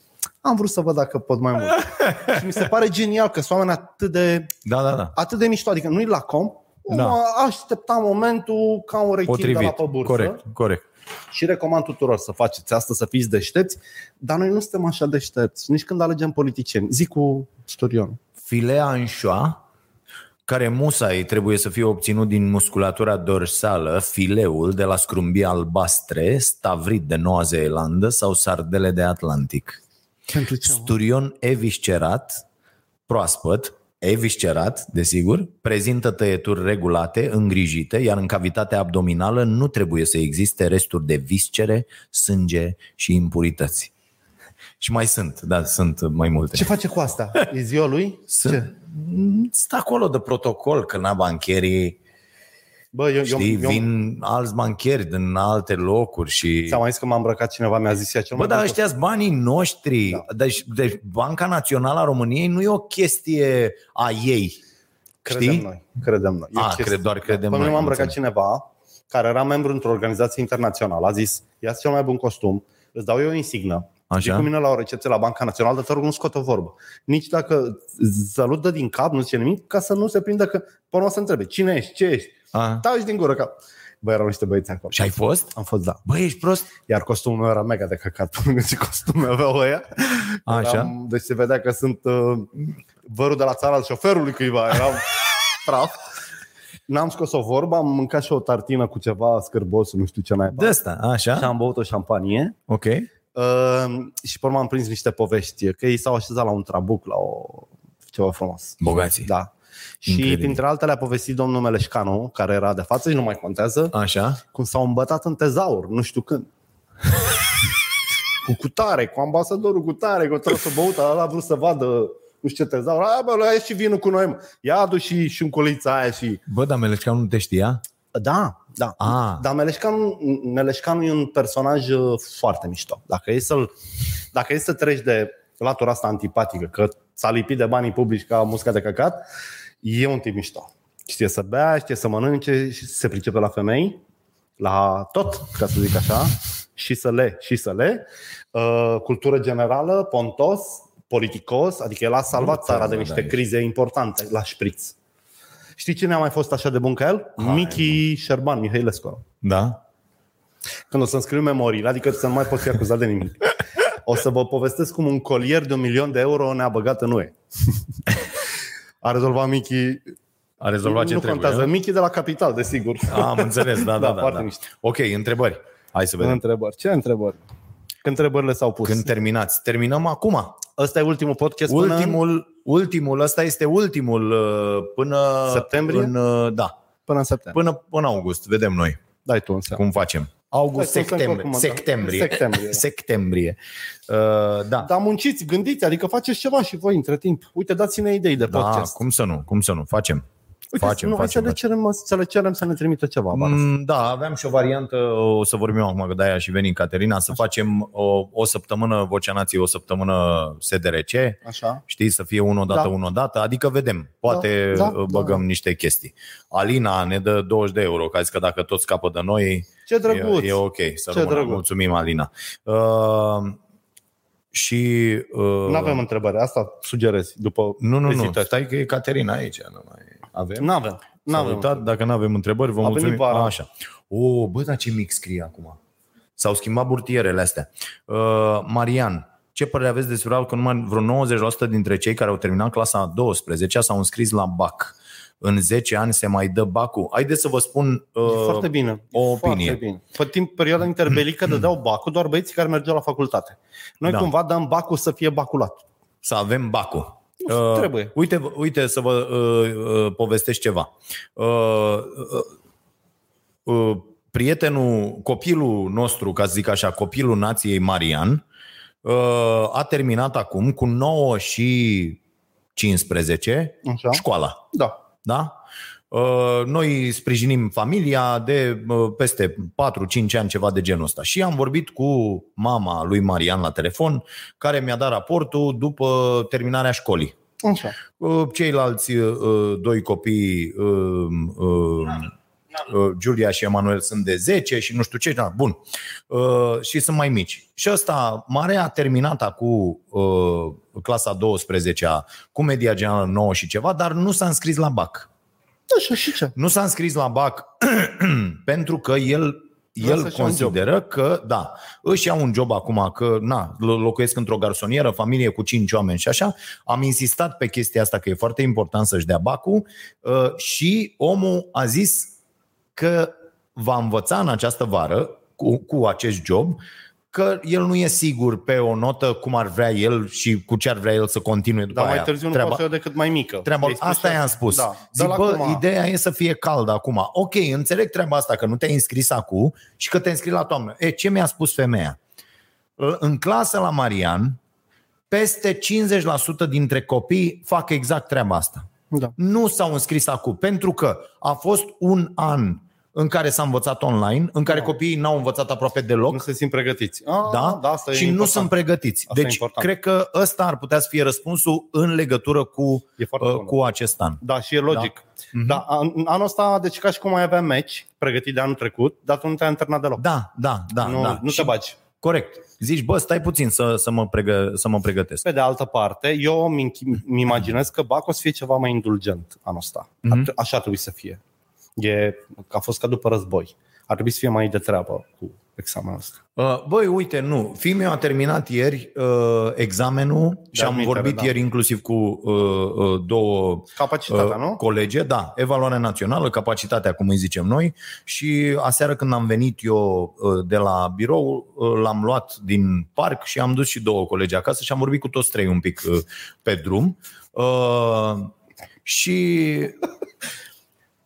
Am vrut să văd dacă pot mai mult. și mi se pare genial că sunt oameni atât de, Da, da, da. atât de mișto. Adică nu-i la com, Da. da. aștepta momentul ca un rechim de la Potrivit. pe bursă. Corect, corect. Și recomand tuturor să faceți asta, să fiți deștepți, dar noi nu suntem așa deștepți, nici când alegem politicieni. Zic cu Storion. Filea anșoa, care musai trebuie să fie obținut din musculatura dorsală, fileul de la scrumbii albastre, stavrit de Noua Zeelandă sau sardele de Atlantic. Pentru ce? Sturion eviscerat, proaspăt, eviscerat, desigur, prezintă tăieturi regulate, îngrijite, iar în cavitatea abdominală nu trebuie să existe resturi de viscere, sânge și impurități. Și mai sunt, da, sunt mai multe. Ce face cu asta? E ziua lui? Sunt, Ce? Stă acolo de protocol, că na bancherii, Bă, eu, știi, eu, eu vin alți bancheri din alte locuri și... ți-am mai zis că m-am îmbrăcat cineva, mi-a zis ea cel Bă, mai dar bun ăștia sunt banii noștri. Da. Deci, deci Banca Națională a României nu e o chestie a ei. Credem Știi? noi. Credem noi. E A, chestie. cred, doar credem Pe mine noi, m-a am îmbrăcat înțeles. cineva care era membru într-o organizație internațională. A zis, ia cel mai bun costum, îți dau eu o insignă, Așa. Vii cu mine la o recepție la Banca Națională, dar te rog, nu scot o vorbă. Nici dacă salută din cap, nu zice nimic, ca să nu se prindă că, până o să întrebe, cine ești, ce ești? A. Taci din gură cap. Bă, erau niște băieți acolo. Și ai fost? Am fost, da. Bă, ești prost? Iar costumul meu era mega de căcat. Până ce costume aveau ăia. Așa. Eram, deci se vedea că sunt uh, vărul de la țara al șoferului cuiva, eram praf. N-am scos o vorbă, am mâncat și o tartină cu ceva scârbos, nu știu ce mai De asta, așa? Și am băut o șampanie. Ok. Uh, și pe urmă am prins niște povești, că ei s-au așezat la un trabuc, la o ceva frumos. Bogații. Da. Și Incredibil. printre altele a povestit domnul Meleșcanu, care era de față și nu mai contează, Așa? cum s-au îmbătat în tezaur, nu știu când. cu cutare, cu ambasadorul cu tare, cu o să băut, ăla a vrut să vadă nu știu ce tezaur. A, bă, lua și vinul cu noi, mă. Ia adu și șunculița aia și... Bă, dar Meleșcanu nu te știa? Da, da. Ah. Dar Meleșcanu, Meleșcanu e un personaj uh, foarte mișto. Dacă e, să dacă e să treci de latura asta antipatică, că s-a lipit de banii publici ca musca de căcat, e un tip mișto. Știe să bea, știe să mănânce și se pricepe la femei, la tot, ca să zic așa, și să le, și să le. Uh, cultură generală, pontos, politicos, adică el a salvat Nu, țara de da, niște da. crize importante la șpriț. Știi cine a mai fost așa de bun ca el? Michi Șerban, Mihailescu. Da. Când o să-mi scriu memoriile, adică să nu mai pot fi acuzat de nimic. O să vă povestesc cum un colier de un milion de euro ne-a băgat în UE. A rezolvat Michi. A rezolvat ce nu trebuie. contează. nu? Michi de la Capital, desigur. Am înțeles, da, da, Da, da. foarte da. mișto. Ok, întrebări. Hai să vedem. Întrebări. Ce întrebări? Când întrebările s-au pus. Când terminați? Terminăm acum. Ăsta e ultimul podcast până în- Ultimul, ultimul, ăsta este ultimul uh, până... Septembrie? În, uh, da, până în septembrie. până, până august. Vedem noi Dai tu în seama. cum facem. August, Hai să lăsăm septembrie. oricum, da. Septembrie. Septembrie, da. Septembrie. Uh, da. Dar munciți, gândiți, adică faceți ceva și voi între timp. Uite, dați-ne idei de Da, podcast. cum să nu, cum să nu, facem. Uite, facem, nu, hai facem, să, le cerem, să le cerem să ne trimită ceva. Mm. Mm, Da, aveam și o variantă, o să vorbim acum, că de-aia și veni Caterina, să facem o, o săptămână Vocea Nației, o săptămână SDRC, Așa. știi, să fie unul dată, Da. unul dată, adică vedem, poate Da, da, da, băgăm da. niște chestii. Alina ne dă 20 de euro, că a zis că dacă tot scapă de noi, Ce drăguț. e, e ok, să Ce rămână. drăguț. Mulțumim, Alina. Uh, și... Uh, Nu avem întrebări, asta sugerez după nu, nu, nu, ezitări. stai că e Caterina aici. Nu mai avem? Nu avem. Nu S-a avem. uitat, dacă nu avem întrebări, vă A mulțumim. venit vara. A, așa. O, bă, dar ce mic scrie acum. S-au schimbat burtierele astea. Uh, Marian, ce părere aveți despre faptul că numai vreo 90% dintre cei care au terminat clasa a 12 s-au înscris la BAC? În 10 ani se mai dă bacul? Haideți să vă spun uh, E foarte bine. o E opinie. Foarte bine. Pe timp perioada interbelică dădeau bacul doar băieții care mergeau la facultate. Noi Da. da. cumva dăm bacul să fie baculat. să avem bacul. Nu, trebuie. Uite, uite să vă uh, uh, povestesc ceva. Uh, uh, uh, prietenul, copilul nostru, ca să zic așa, copilul nației Marian, uh, a terminat acum cu 9 și 15 Așa. școala. Da. Da? Uh, Noi sprijinim familia de uh, peste 4-5 ani, ceva de genul ăsta. Și am vorbit cu mama lui Marian la telefon, care mi-a dat raportul după terminarea școlii. Așa. Uh, Ceilalți uh, doi copii, uh, uh, uh, Giulia și Emanuel, sunt de 10 și nu știu ce. Da, bun. Uh, Și sunt mai mici. Și ăsta mare a terminat acum uh, clasa 12-a cu media generală 9 și ceva, dar nu s-a înscris la BAC. Așa și ce? Nu s-a înscris la BAC pentru că el Vrea el să-și ia un consideră că, da, își ia un job acum, că na, lo- locuiesc într-o garsonieră, familie cu cinci oameni și așa. Am insistat pe chestia asta că e foarte important să-și dea bacul uh, și omul a zis că va învăța în această vară cu, cu acest job că el nu e sigur pe o notă cum ar vrea el și cu ce ar vrea el să continue după Dar mai aia. târziu nu treaba. poate să o decât mai mică. Treaba, I-ai spus asta și i-am spus. Da. Zic, Dar bă, acum- ideea e să fie cald acum. Ok, înțeleg treaba asta, că nu te-ai înscris acum și că te înscrii la toamnă. E, ce mi-a spus femeia? În clasă la Marian, peste 50% dintre copii fac exact treaba asta. Da. Nu s-au înscris acum, pentru că a fost un an în care s-a învățat online, în care copiii n-au învățat aproape deloc. Nu se simt pregătiți. Ah, Da? da asta e și nu important. sunt pregătiți. Asta e deci, important. cred că ăsta ar putea să fie răspunsul în legătură cu, E foarte uh, bun. cu acest an. Da, și e logic. Da. da an, anul ăsta, deci ca și cum ai avea meci pregătit de anul trecut, dar tu nu te-ai antrenat deloc. Da, da, da. nu, da. nu Și- te bagi. Corect. Zici, bă, stai puțin să, să, mă, pregă, să mă pregătesc. Pe de altă parte, eu îmi închi- îmi imaginez că BAC o să fie ceva mai indulgent anul ăsta. Mhm. Mm-hmm. Așa trebuie să fie. E, a fost ca după război. Ar trebui să fie mai de treabă cu examenul ăsta. Uh, Băi, uite, nu. Fiul a terminat ieri uh, examenul și am admitere, vorbit da. ieri inclusiv cu uh, uh, două Capacitatea, uh, nu? colege, da, evaluarea națională, capacitatea, cum îi zicem noi, și aseară când am venit eu uh, de la birou, uh, l-am luat din parc și am dus și două colegi acasă și am vorbit cu toți trei un pic uh, pe drum. Uh, și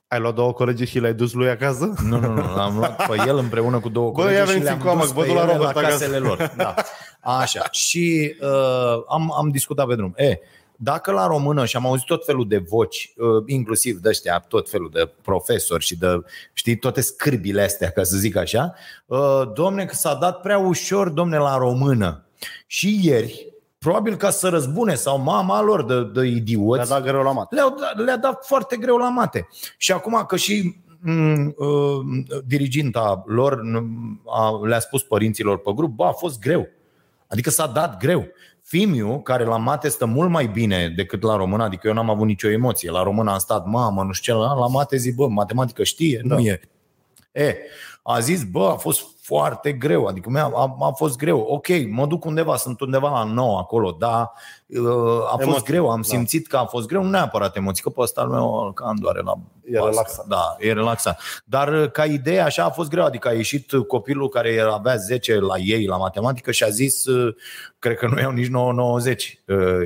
Ai luat două colegi și le-ai dus lui acasă? nu, nu, nu, l-am luat pe el împreună cu două Bă, colegi ia și veniți le-am cu ama, dus vă pe duc la ele Robert la acasă. casele lor. Da. Așa. Și uh, am, am discutat pe drum. E, dacă la română, și am auzit tot felul de voci, uh, inclusiv de ăștia, tot felul de profesori și de, știi, toate scârbile astea, ca să zic așa, uh, domne, că s-a dat prea ușor, domne, la română. Și ieri, probabil ca să răzbune sau mama lor de, de idioți, Le-a dat greu la mat. le-au, dat- le-a dat foarte greu la mate. Și acum că și m, uh, diriginta lor m, a, le-a spus părinților pe grup, bă, a fost greu. Adică s-a dat greu. Fimiu, care la mate stă mult mai bine decât la română, adică eu n-am avut nicio emoție. La română am stat, mamă, nu știu ce, la, la mate zic, bă, matematică știe, da. nu e. E, a zis, bă, a fost foarte greu, adică mi-a, a, a fost greu. Ok, mă duc undeva, sunt undeva la 9 acolo, dar uh, a fost Emoții, greu, am da. simțit că a fost greu, nu neapărat emoții, că pe ăsta al meu că îmi doare la E bască. relaxat. Da, e relaxat. Dar uh, ca idee așa a fost greu, adică a ieșit copilul care avea 10 la ei la matematică și a zis, uh, cred că nu iau nici 9-90.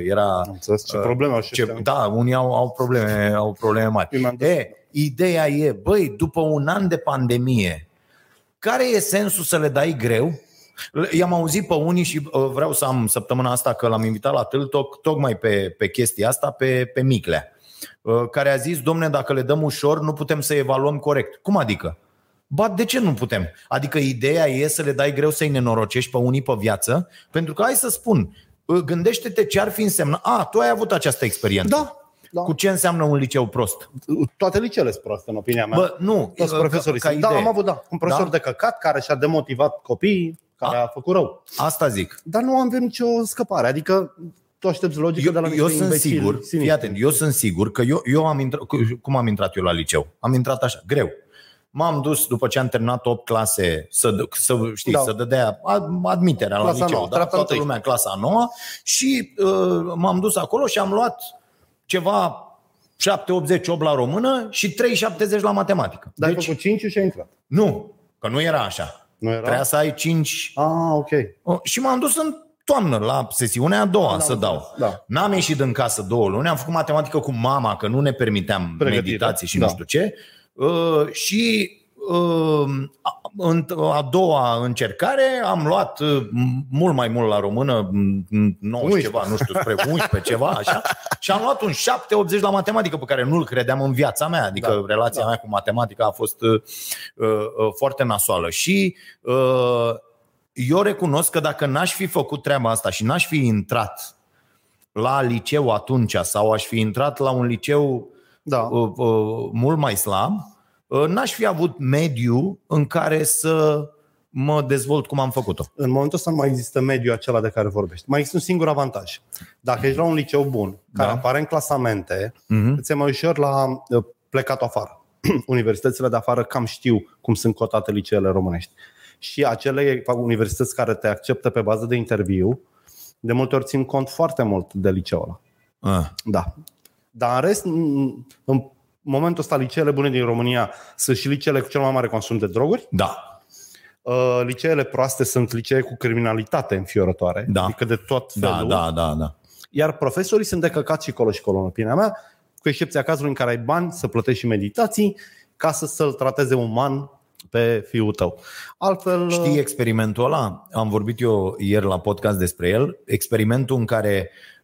Era Am înțeles ce probleme au și ce, ăștia. da, unii au, au, probleme, au probleme mari. Eu mi-am dus- E, ideea e, băi, după un an de pandemie, care e sensul să le dai greu? I-am auzit pe unii și uh, vreau să am săptămâna asta că l-am invitat la Tâltoc tocmai pe, pe chestia asta, pe, pe Miclea, uh, care a zis, domne, dacă le dăm ușor, nu putem să evaluăm corect. Cum adică? Ba, de ce nu putem? Adică ideea e să le dai greu să-i nenorocești pe unii pe viață, pentru că hai să spun, uh, gândește-te ce ar fi însemna. A, tu ai avut această experiență. Da, da. Cu ce înseamnă un liceu prost? Toate liceele sunt proaste, în opinia mea. Bă, nu. Toți ca- profesorii ca sunt. Da, idee. am avut, da. Un profesor Da? de căcat care și-a demotivat copiii, care a făcut rău. Asta zic. Dar nu avem nicio scăpare. Adică tu aștepți logică Eu, de la eu niște sunt imbecili sigur, sinistri. fii atent, eu sunt sigur că eu, eu am intrat, cum am intrat eu la liceu? Am intrat așa, greu. M-am dus după ce am terminat 8 clase să, dă- să știi, Da. să dădea ad- admiterea la Clasa liceu, nouă, da? treapta toată întâi. lumea în clasa 9 și uh, m-am dus acolo și am luat ceva 7-80 la română și 3-70 la matematică. Dar ai deci, făcut 5 și ai intrat. nu, că nu era așa. Nu era? Trebuia să ai 5 Ah, ok. Oh, Și m-am dus în toamnă la sesiunea a doua Da, să am dau. înțeles, da. N-am ieșit din casă două luni, am făcut matematică cu mama, că nu ne permiteam Pregătire, meditații și da. nu știu ce. Uh, și uh, a- în a doua încercare am luat uh, mult mai mult la română, m, 9 11. ceva, nu știu, spre 11 ceva, așa, și am luat un 7-80 la matematică pe care nu-l credeam în viața mea, adică Da, relația da. mea cu matematica a fost uh, uh, uh, foarte nasoală și uh, eu recunosc că dacă n-aș fi făcut treaba asta și n-aș fi intrat la liceu atunci sau aș fi intrat la un liceu Da. uh, uh, mult mai slab, uh, n-aș fi avut mediu în care să mă dezvolt cum am făcut-o. În momentul ăsta nu mai există mediul acela de care vorbești. Mai există un singur avantaj. Dacă ești la un liceu bun, care Da. apare în clasamente, Mhm. îți e mai ușor la uh, plecat afară. Universitățile de afară cam știu cum sunt cotate liceele românești. Și acele universități care te acceptă pe bază de interviu, de multe ori țin cont foarte mult de liceul ăla. Ah. Da. Dar în rest, în în momentul ăsta, liceele bune din România sunt și liceele cu cel mai mare consum de droguri. Da, Uh, Liceele proaste sunt licee cu criminalitate înfiorătoare, Da. adică de tot felul. da, da, da, da. Iar profesorii sunt de căcat și colo și colo, în opinia mea, cu excepția cazului în care ai bani să plătești și meditații ca să să-l trateze uman pe fiul tău. Altfel, Știi experimentul ăla? Am vorbit eu ieri la podcast despre el. Experimentul în care uh,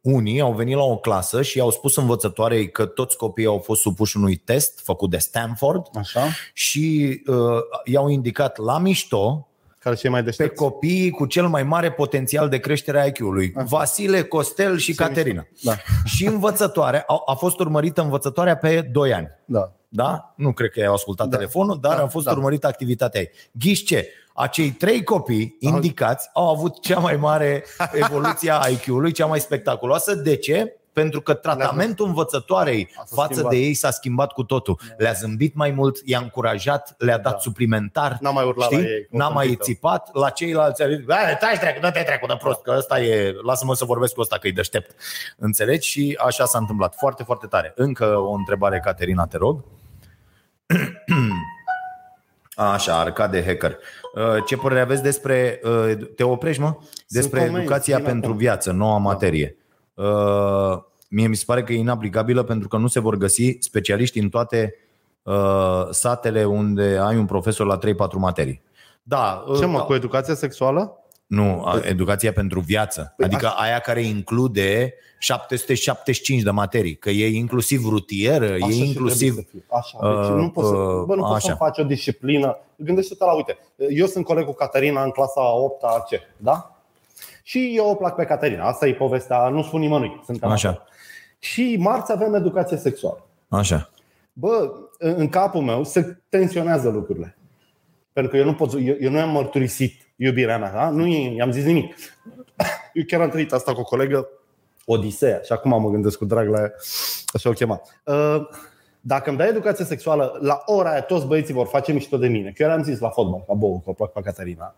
unii au venit la o clasă și au spus învățătoarei că toți copiii au fost supuși unui test făcut de Stanford așa, și uh, i-au indicat la mișto care cei mai pe deștepți. copiii cu cel mai mare potențial de creștere a IQ-ului. Vasile, Costel și Caterina. Da. Și învățătoarea, a, a fost urmărită învățătoarea pe 2 ani. Da. Da? Nu cred că i-au ascultat Da. telefonul, dar Da, a fost da. urmărită activitatea ei. Ghiși ce? Acei trei copii indicați au avut cea mai mare evoluție a IQ-ului, cea mai spectaculoasă. De ce? pentru că tratamentul învățătoarei S-a față schimbat. de ei s-a schimbat cu totul. Le-a zâmbit mai mult, i-a încurajat, le-a dat Da. suplimentar. N-a mai urlat la Știi? ei, cum N-a sunt mai pică. țipat la ceilalți. a zis, "Hai, Taci treacu, dă-te treacu de prost, că ăsta e, lasă-mă să vorbesc cu ăsta, că e deștept. Înțelegi? Și așa s-a întâmplat. Foarte, foarte tare. Încă o întrebare, Caterina, te rog. Așa, Arcade Hacker. Uh, Ce părere aveți despre, uh, te oprești mă? Despre comenzi, educația vin pentru acum. viață, noua materie. Uh, Mie mi se pare că e inaplicabilă pentru că nu se vor găsi specialiști în toate uh, satele unde ai un profesor la 3-4 materii. Da, uh, Ce mă, da. cu educația sexuală? Nu, a- educația pentru viață. Păi Adică aia care include 775 de materii. Că e inclusiv rutieră, Așa e și inclusiv... trebuie să fie. Așa, deci uh, nu poți să, uh, bă, nu poți așa. să faci o disciplină. Gândește-te la, uite, eu sunt coleg cu Caterina în clasa 8 C, da? Și eu o plac pe Caterina. Asta e povestea, nu spun nimănui. Suntem Așa. acolo. Și marți avem educație sexuală. Așa. Bă, în în capul meu se tensionează lucrurile. Pentru că eu nu pot, eu, eu nu am mărturisit iubirea mea, da? Nu i- i-am zis nimic. Eu chiar am trăit asta cu o colegă, Odiseea, și acum mă gândesc cu drag la ea, așa o chema. Uh, Dacă îmi dai educație sexuală, la ora aia toți băieții vor face mișto de mine. Că eu am zis la fotbal, ca bou, că o plac pe Caterina.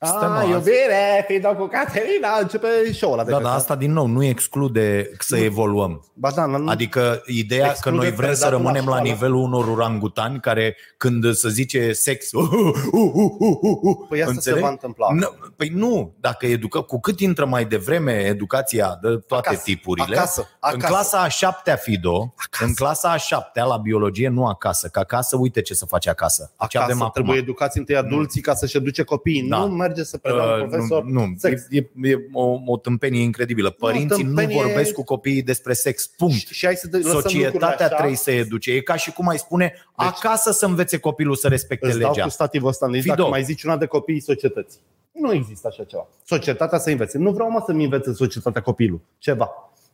Stăm Ah, azi. iubire, fiind cu Caterina, începe show-ul ăla de Da, căcat. dar asta din nou nu exclude să evoluăm. Ba da, nu, Adică ideea că Exclude noi vrem să predatul la rămânem la școală. nivelul unor orangutani care când se zice sex, uh, uh, uh, uh, uh, uh, Păi asta înțelegi? se va întâmpla. Nu, Păi nu, dacă educă, cu cât intră mai devreme educația de toate Acasă, tipurile, acasă, în acasă. clasa a șaptea Fido, în clasa a șaptea la biologie, nu acasă, că acasă uite ce să faci acasă. Ce Acasă avem acum. trebuie educați întâi adulții ca să-și educe copiii. Da. Nu merge să predea un Uh, profesor nu, nu. sex. E, e, e o, o tâmpenie incredibilă. Părinții nu, tâmpenie- vorbesc cu copiii despre sex. Punct. Și, și hai să de, lăsăm lucrurile Societatea așa. trebuie să educe. E ca și cum ai spune acasă să învețe copilul să respecte Îți dau legea. cu stativul ăsta în Fido. dacă mai zici una de copiii societății. Nu există așa ceva. Societatea să învețe. Nu vreau mă să-mi învețe societatea copilul. Ceva.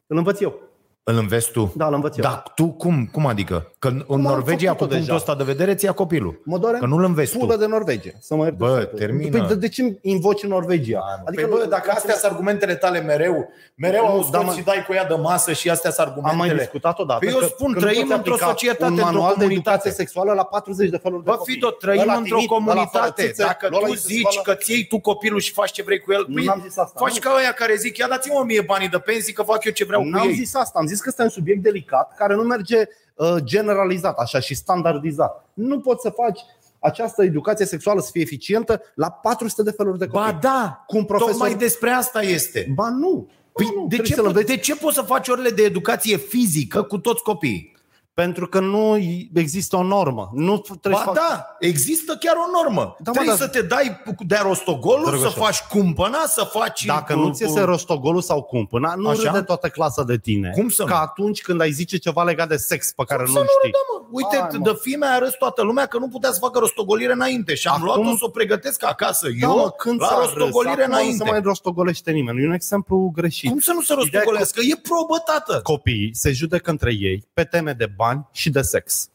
Îl învăț eu. Îl înveți tu? Da, îl învăț eu. Dar tu cum? Cum adică? Că în am Norvegia, cu făcut-o punctul deja. ăsta de vedere, ți ia copilul. Mă doare Că nu-l înveți pulă tu. de Norvegia. Să mă ierte Bă, sufletul. termină. Păi de, de ce invoci Norvegia? Adică, păi, bă, dacă astea sunt argumentele tale mereu, mereu Nu, au da, scos mă- și dai cu ea de masă și astea sunt Am argumentele. mai discutat odată. Păi eu că- spun, că nu trăim poți într-o aplica societate, un într-o manual de comunitate. educație sexuală la 40 de feluri de Bă, copii. Fido, trăim Ăla într-o timid, ăla fără comunitate. țâțe, Dacă ăla tu îi se zici spală- că ți iei tu copilul și faci ce vrei cu el, Nu păi, n-am zis asta, faci nu. ca ăia care zic, ia dați-mă mie banii de pensii că fac eu ce vreau cu N-am ei. zis asta, am zis că ăsta e un subiect delicat care nu merge uh, generalizat așa și standardizat. Nu poți să faci această educație sexuală să fie eficientă la 400 de feluri de copii. Ba da, Cu un profesor- tocmai despre asta este. ba nu. Păi Ba nu, de, trebuie ce, să-l po- înveți. de ce poți să faci orele de educație fizică cu toți copiii? Pentru că nu există o normă. Nu trebuie Ba să faci... da, există chiar o normă. Da, mă, Trebuie dar- să te dai de rostogolul, să Drăgușor. faci cumpăna, să faci... Dacă cu- nu ți iese cu- rostogolul sau cumpăna, nu Așa? râde toată clasa de tine. Cum să nu? Ca atunci când ai zice ceva legat de sex pe care Să nu nu știi. râdă, mă. Uite, Hai, mă. de fime a arăs toată lumea că nu putea să facă rostogolire înainte și am Acum- luat-o să o pregătesc acasă. Da, Eu, mă, când la s-a râs? rostogolire Acum înainte. Nu se mai rostogolește nimeni. E un exemplu greșit. Cum să nu se Ideea e rostogolească? E probă, tată. Copiii se judecă între ei pe teme de bani și de sex.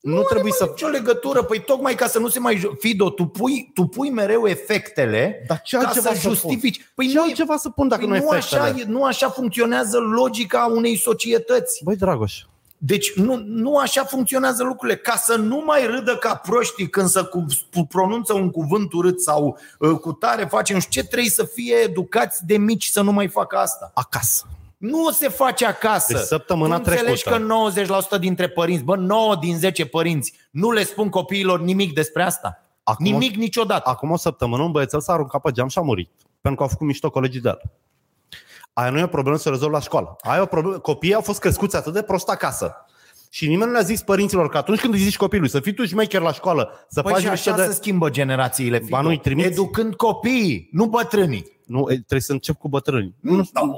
Nu, are, trebuie mă, să... nicio legătură. Păi tocmai ca să nu se mai... ju- Fido, tu pui, tu pui mereu efectele Dar ce ca altceva să să pun? justifici. Păi Ce nu, e- altceva să pun dacă păi nu e nu, așa, efectele? e- nu așa funcționează logica unei societăți. Băi, Dragoș, Deci nu, nu așa funcționează lucrurile. Ca să nu mai râdă ca proștii când să cu, cu- pronunță un cuvânt urât sau uh, cu tare face nu știu ce, trebuie să fie educați de mici să nu mai facă asta. acasă. Nu se face acasă. Deci săptămâna tu înțelegi trecută. că 90% dintre părinți, bă, 9 din 10 părinți nu le spun copiilor nimic despre asta. Acum- nimic niciodată. Acum o săptămână un băiețel s-a aruncat pe geam și a murit. Pentru că au făcut mișto colegii de el. Aia nu e o problemă să se rezolvă la școală. Aia e o problemă. Copiii au fost crescuți atât de prost acasă. Și nimeni nu le-a zis părinților că atunci când îi zici copilului să fii tu șmecher la școală, să Păi faci și mișto așa de... se schimbă generațiile. Ba nu, îi trimiți? Educând copiii, nu bătrânii. Nu, e, trebuie să încep cu bătrâni. Nu, Da, o,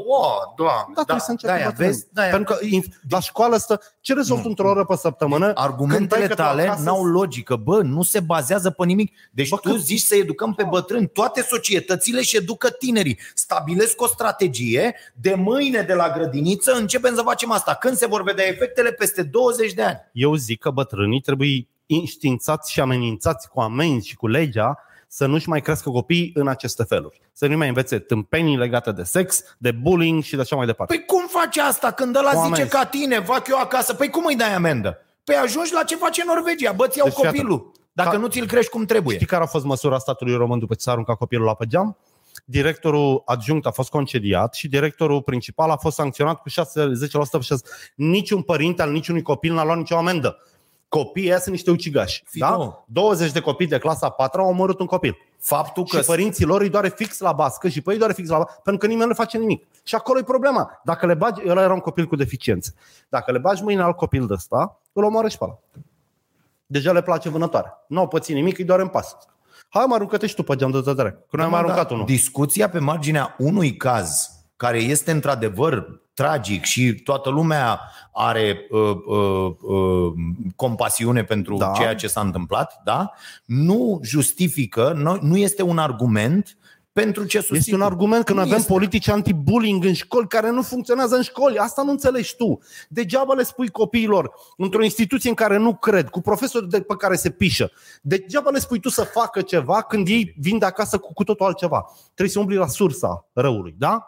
da, Da, trebuie să încep da, cu bătrâni. vezi? Da, Pentru că in- la școală stă, ce rezolvi într-o oră pe săptămână? când Argumentele dai că tu tale acasă- n-au logică. Bă, nu se bazează pe nimic. Deci Bă, tu că- zici să educăm pe bătrâni. Toate societățile și educă tinerii. Stabilesc o strategie. De mâine de la grădiniță începem să facem asta. Când se vor vedea efectele? Peste 20 de ani. Eu zic că bătrânii trebuie înștiințați și amenințați cu amenzi și cu legea să nu-și mai crească copiii în aceste feluri. Să nu mai învețe tâmpenii legate de sex, de bullying și de așa mai departe. Păi cum faci asta când ăla Cu zice amenzi. ca tine, fac eu acasă? Păi cum îi dai amendă? Păi ajungi la ce face Norvegia, bă, ți iau Deci, iată, copilul. Dacă ca- nu ți-l crești cum trebuie. Știi care a fost măsura statului român după ce s-a aruncat copilul la pe geam? Directorul adjunct a fost concediat și directorul principal a fost sancționat cu 6-10% pe 6. Niciun părinte al niciunui copil n-a luat nicio amendă. Copiii ăia sunt niște ucigași. Fii Da? tu. 20 de copii de clasa 4 au omorât un copil. Faptul că Și părinții lor îi doare fix la bască și pe ei doare fix la bască, pentru că nimeni nu face nimic. Și acolo e problema. Dacă le bagi, ăla era un copil cu deficiențe. Dacă le bagi mâine alt copil de ăsta, îl omoară și pe ăla. Deja le place vânătoare. Nu au pățit nimic, îi doare în pas. Hai mă aruncă-te și tu pe geam de tătere. Că noi am mai aruncat unul. Discuția pe marginea unui caz care este într-adevăr tragic și toată lumea are uh, uh, uh, compasiune pentru Da. ceea ce s-a întâmplat, da? nu justifică, nu, nu este un argument pentru ce susțin. Este un argument că noi Nu avem este. politici anti-bullying în școli care nu funcționează în școli. Asta nu înțelegi tu. Degeaba le spui copiilor într-o instituție în care nu cred, cu profesori de pe care se pișă. Degeaba le spui tu să facă ceva când ei vin de acasă cu, cu totul altceva. Trebuie să umbli la sursa răului, da?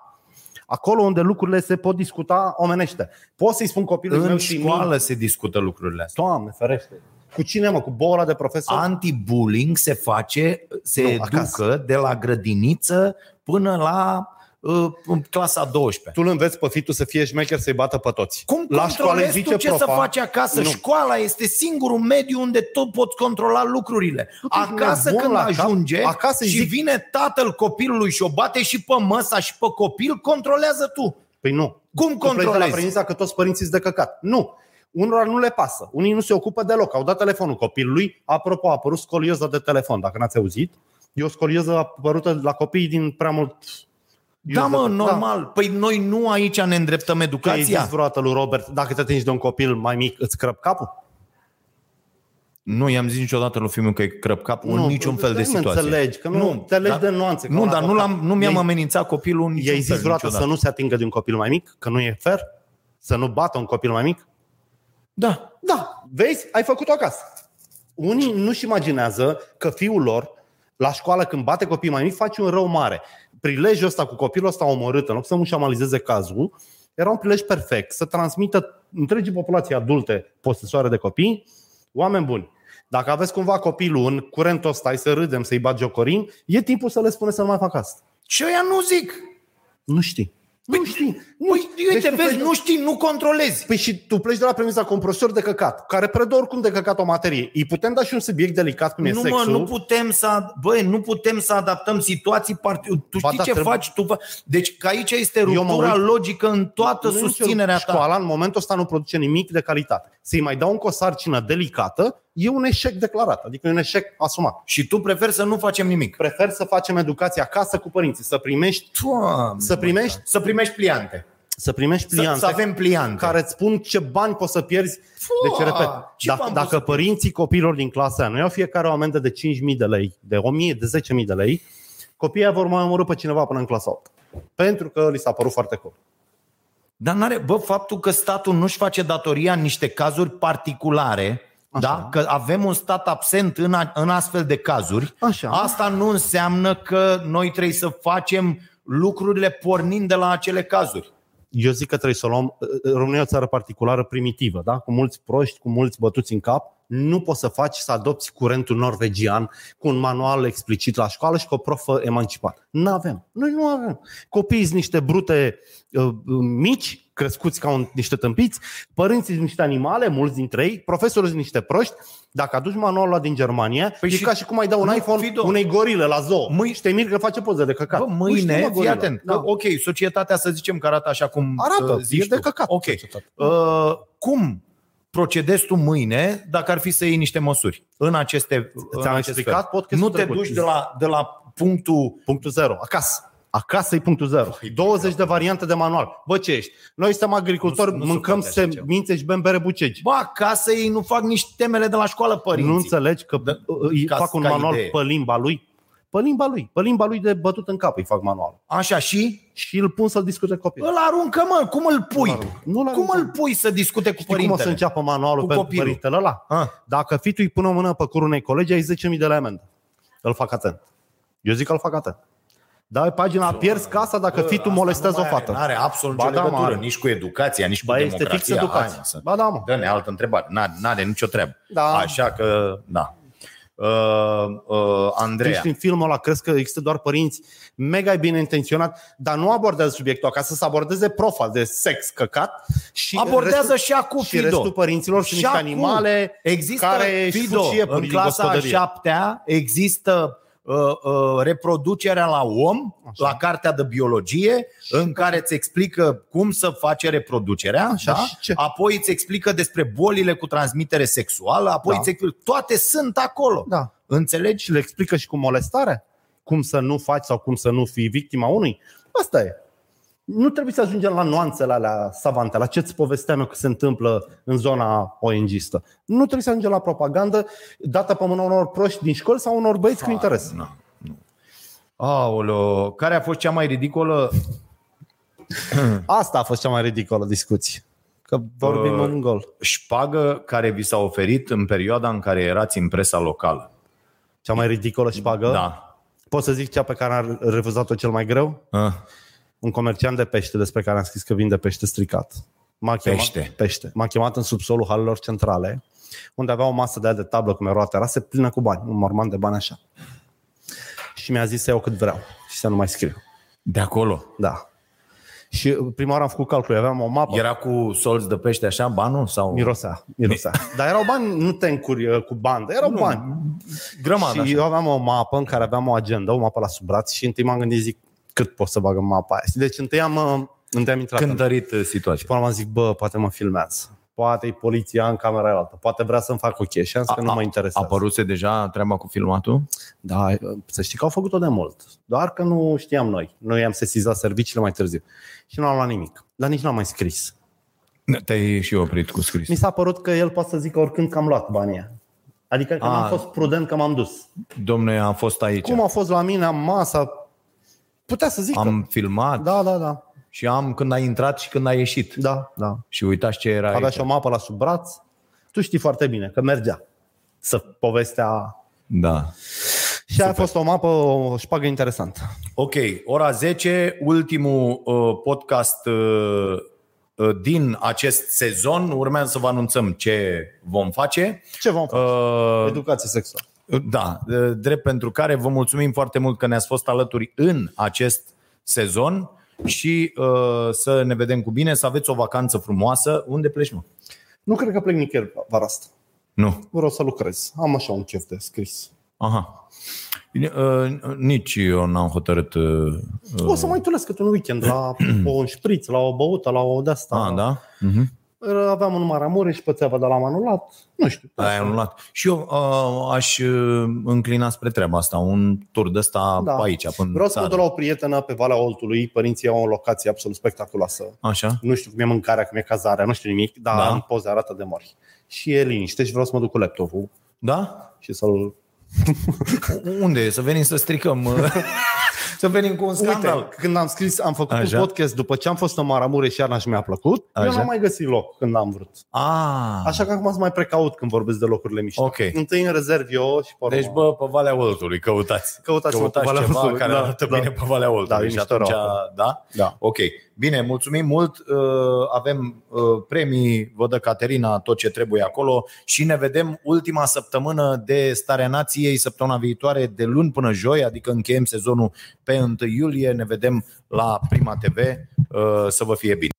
Acolo unde lucrurile se pot discuta omenește. Poți să-i spun copilului În meu și școală se discută lucrurile astea. Doamne, ferește. Cu cine, mă? Cu boala de profesor? Anti-bullying se face, se Nu, educă acasă. de la grădiniță până la uh, clasa 12. Tu îl înveți pe fitul să fie șmecher, să-i bată pe toți. Cum la școală îi controlezi zice tu ce profa, să faci acasă? Nu. Școala este singurul mediu unde tu poți controla lucrurile. ești Acasă nebun când la cap? ajunge Acasă îi și zic- vine tatăl copilului și o bate și pe măsa și pe copil, controlează tu. Păi nu. Cum Tu pleci de la controlezi? premisa că toți părinții sunt de căcat. Nu. Unora nu le pasă. Unii nu se ocupă deloc. Au dat telefonul copilului. Apropo, a apărut scolioză de telefon, dacă n-ați auzit. E o scolioză apărută la copii din prea mult... Da, mă, Da. normal. Păi noi nu aici ne îndreptăm Tu ai educația. zis vreodată lui Robert, dacă te atingi de un copil mai mic, îți crăp capul? Nu i-am zis niciodată lui fiul meu că e crăp capul în niciun fel de nu situație. înțelegi, că nu, te legi dar- de nuanțe. că Nu, un dar nu, avocat- l-am, nu mi-am Ei- amenințat copilul în niciun I-ai zis fel, vreodată niciodată. să nu se atingă de un copil mai mic? Că nu e fair? Să nu bată un copil mai mic? Da. Da, vezi, ai făcut-o acasă. Unii nu-și imaginează că fiul lor, la școală, când bate copii mai mici, face un rău mare. Prilejul ăsta cu copilul ăsta omorât, în loc să mușamalizeze cazul, era un prilej perfect să transmită întregii populații adulte posesoare de copii, oameni buni. Dacă aveți cumva copilul în curentul ăsta, hai să râdem, să-i bat jocorim, e timpul să le spune să nu mai facă asta. Și ăia nu zic. Nu știi. Nu știi. Nu. Păi, uite, tu vezi, pleci- nu știi, nu controlezi. Păi și tu pleci de la premisa că un profesor de căcat, care predă oricum de căcat o materie, îi putem da și un subiect delicat cum e Nu, mă, sexul? nu putem să, băi, nu putem să adaptăm situații part... Tu Ba știi da, ce trebuie- faci? Tu... fa- Deci că aici este mă ruptura uit- logică în toată Nu e nicio- susținerea ta. Școala în momentul ăsta nu produce nimic de calitate. Să-i mai dau încă o sarcină delicată, e un eșec declarat, adică e un eșec asumat. Și tu preferi să nu facem nimic. Prefer să facem educație acasă cu părinții, să primești, Doamne, să primești, Să primești pliante. să primești Să, pliante să avem pliante. care îți spun ce bani poți să pierzi. Fua, Deci, repet, ce dacă, bani dacă poți să părinții copiilor din clasa aia nu iau fiecare o amendă de 5.000 de lei, de 1.000, de 10.000 de lei, copiii aia vor mai omorâ pe cineva până în clasa 8. Pentru că li s-a părut foarte cool. Dar n-are, bă, faptul că statul nu-și face datoria în niște cazuri particulare, Așa. da? că avem un stat absent în, a, în astfel de cazuri, Așa. asta nu înseamnă că noi trebuie să facem lucrurile pornind de la acele cazuri. Eu zic că trebuie să o luăm. România e o țară particulară primitivă, da? cu mulți proști, cu mulți bătuți în cap. Nu poți să faci să adopți curentul norvegian cu un manual explicit la școală și cu o profă emancipat. Nu avem. Noi nu avem. Copiii sunt niște brute uh, mici, crescuți ca un, niște tâmpiți, părinții sunt niște animale, mulți dintre ei, profesorii sunt niște proști. Dacă aduci manualul ăla din Germania, păi Păi e și- ca și cum ai da un Nu, iPhone Fido. unei gorile la zoo. Mâine- Mâine... Și te miri că face poze de căcat. Bă, Nu știu, mâine, mă, fii gorilă. atent. Da. Da. Ok, societatea să zicem că arată așa cum Arată, uh, zici e de tu. căcat Ok. societatea. Uh, cum procedezi tu mâine dacă ar fi să iei niște măsuri în aceste în Ți-am acest explicat fel? podcastul Nu te trecut. duci de la, de la punctul Punctul zero. Acasă. Acasă e punctul zero. 20 de variante de manual. Bă, ce ești? Noi suntem agricultori, Nu- nu se mâncăm poate așa ceva. semințe și bem bere bucegi. Bă, acasă ei nu fac nici temele de la școală părinții. Nu înțelegi că Da, îi ca- fac un ca manual idee. pe limba lui? Pe limba lui. Pe limba lui de bătut în cap îi fac manual. Așa și Și îl pun să-l discute copilul. îl aruncă, mă, cum îl pui? Nu-l Cum aruncă. îl pui să discute cu Știi cum o părintele? să înceapă manualul Cu pentru copilul. părintele ăla? Ah. Dacă fitul îi pune o mână pe curul unei colegi, ai 10.000 de lei amendă. Îl fac atent. Eu zic că îl fac atât. Dai pagina, pierzi casa dacă fitul molestează o fată. Nu are absolut Ba nicio da, mă, legătură, are. nici cu educația, nici Ba, cu este democrația. fix educație. Hai, să- Ba da, mă. Dă-ne altă întrebare. N-are, n-are nicio treabă. Da. Așa că, da. Uh, uh, Deci Andreea. în filmul ăla crezi că există doar părinți mega bine intenționat, dar nu abordează subiectul ca să se abordeze profa de sex căcat și Abordează restul, și acum și Fido. restul părinților sunt Și niște acum animale există, care își Fido, fug și iepuri în din clasa a gospodărie. șaptea există uh, uh, reproducerea la om, Așa. la cartea de biologie, în care îți explică cum să face reproducerea, Așa, da? și ce? apoi îți explică despre bolile cu transmitere sexuală, apoi Da. îți explică, toate sunt acolo. Da. Înțelegi? Și le explică și cu molestare? Cum să nu faci sau cum să nu fii victima unui? Asta e. Nu trebuie să ajungem la nuanțele alea savante, la ce-ți povesteam eu că se întâmplă în zona ONG-istă. Nu trebuie să ajungem la propagandă dată pe mâna unor proști din școli sau unor băieți cu interes. Nu, nu. Aoleo, care a fost cea mai ridicolă? Asta a fost cea mai ridicolă discuție. Că vorbim Uh, în gol. șpagă care vi s-a oferit în perioada în care erați în presa locală. Cea mai ridicolă șpagă. Da. Pot să zic cea pe care a refuzat-o cel mai greu? Ah. Un comerciant de pește despre care am scris că vinde pește stricat. M-a chemat, Pește. pește. M-a chemat în subsolul halelor centrale, unde avea o masă de aia de tablă, cum era o terasă, plină cu bani, un morman de bani așa. Și mi-a zis să iau cât vreau și să nu mai scriu. De acolo. Da. Și prima oară am făcut calcul, aveam o mapă. Era cu solți de pește așa, banul? Sau... Mirosea, mirosea. Dar erau bani, nu te încuri uh, cu bandă, erau Nu, bani. Grămadă și așa. eu aveam o mapă în care aveam o agenda, o mapă la sub braț și întâi m-am gândit, zic, cât pot să bag în mapa aia. Deci întâi am, uh, întâi am intrat în Cântărit uh, situația. Până am zic, bă, poate mă filmează. Poate e poliția în camera altă. Poate vrea să-mi fac o cheie. Și am zis că nu mă A interesează. apăruse deja treaba cu filmatul? Da, să știi că au făcut-o de mult. Doar că nu știam noi. Noi am sesizat serviciile mai târziu. Și nu am luat nimic. Dar nici nu am mai scris. Te-ai și oprit cu scris. Mi s-a părut că el poate să zică oricând că am luat banii aia. Adică că A. n-am fost prudent că m-am dus. Domne, am fost aici. Cum a fost la mine, am masa. Putea să zică. Am filmat Da, da, da. și am când ai intrat și când ai ieșit. Da, da. Și uitați ce era Avea aici. și o mapă la sub braț. Tu știi foarte bine că mergea să povestea. Da. Și a fost o mapă, o șpagă interesantă. Ok, ora 10, ultimul uh, podcast uh, uh, din acest sezon. Urmează să vă anunțăm ce vom face. Ce vom face? Uh, Educație sexuală. Da, drept pentru care vă mulțumim foarte mult că ne-ați fost alături în acest sezon și uh, să ne vedem cu bine, să aveți o vacanță frumoasă. Unde pleci, mă? Nu cred că plec nicăieri vara asta. Nu. Vreau să lucrez. Am așa un chef de scris. Aha. Uh, nici eu n-am hotărât. Uh, O să mai tulesc cât un weekend la un șpriț, la o băută, la o de-asta. ah, da? Uh-huh. Aveam un Maramureș și pe țeavă de la anulat. Nu știu. Ai anulat. Și eu uh, aș uh, înclina spre treaba asta, un tur de ăsta Da. pe aici, până Vreau să mă țară. duc la o prietenă pe Valea Oltului. Părinții au o locație absolut spectaculoasă. Așa? Nu știu cum e mâncarea, cum e cazarea, nu știu nimic, dar Da. da. în poze arată de mori. Și e liniște și vreau să mă duc cu laptopul Da? și să-l... Unde e? Să venim să stricăm. uh, să venim cu un scandal. Uite, când am scris, am făcut Așa. un podcast după ce am fost în Maramureș și iarna și mi-a plăcut, Așa. eu n-am mai găsit loc când am vrut. Ah, Așa că acum sunt mai precaut când vorbesc de locurile mișto. Ok. Întâi în rezerv eu și pe urmă- Deci, bă, pe Valea Oltului, căutați. Căutați-mă căutați pe Valea ceva Oltului, care da, arată da. bine pe Valea Oltului. Da, e și mișto atunci, rău acolo. da? Da. Ok. Bine, mulțumim mult. Uh, Avem uh, premii, vă dă Caterina tot ce trebuie acolo și ne vedem ultima săptămână de Starea Nației, săptămâna viitoare, de luni până joi, adică încheiem sezonul pe 1 iulie. Ne vedem la Prima TV. Uh, Să vă fie bine.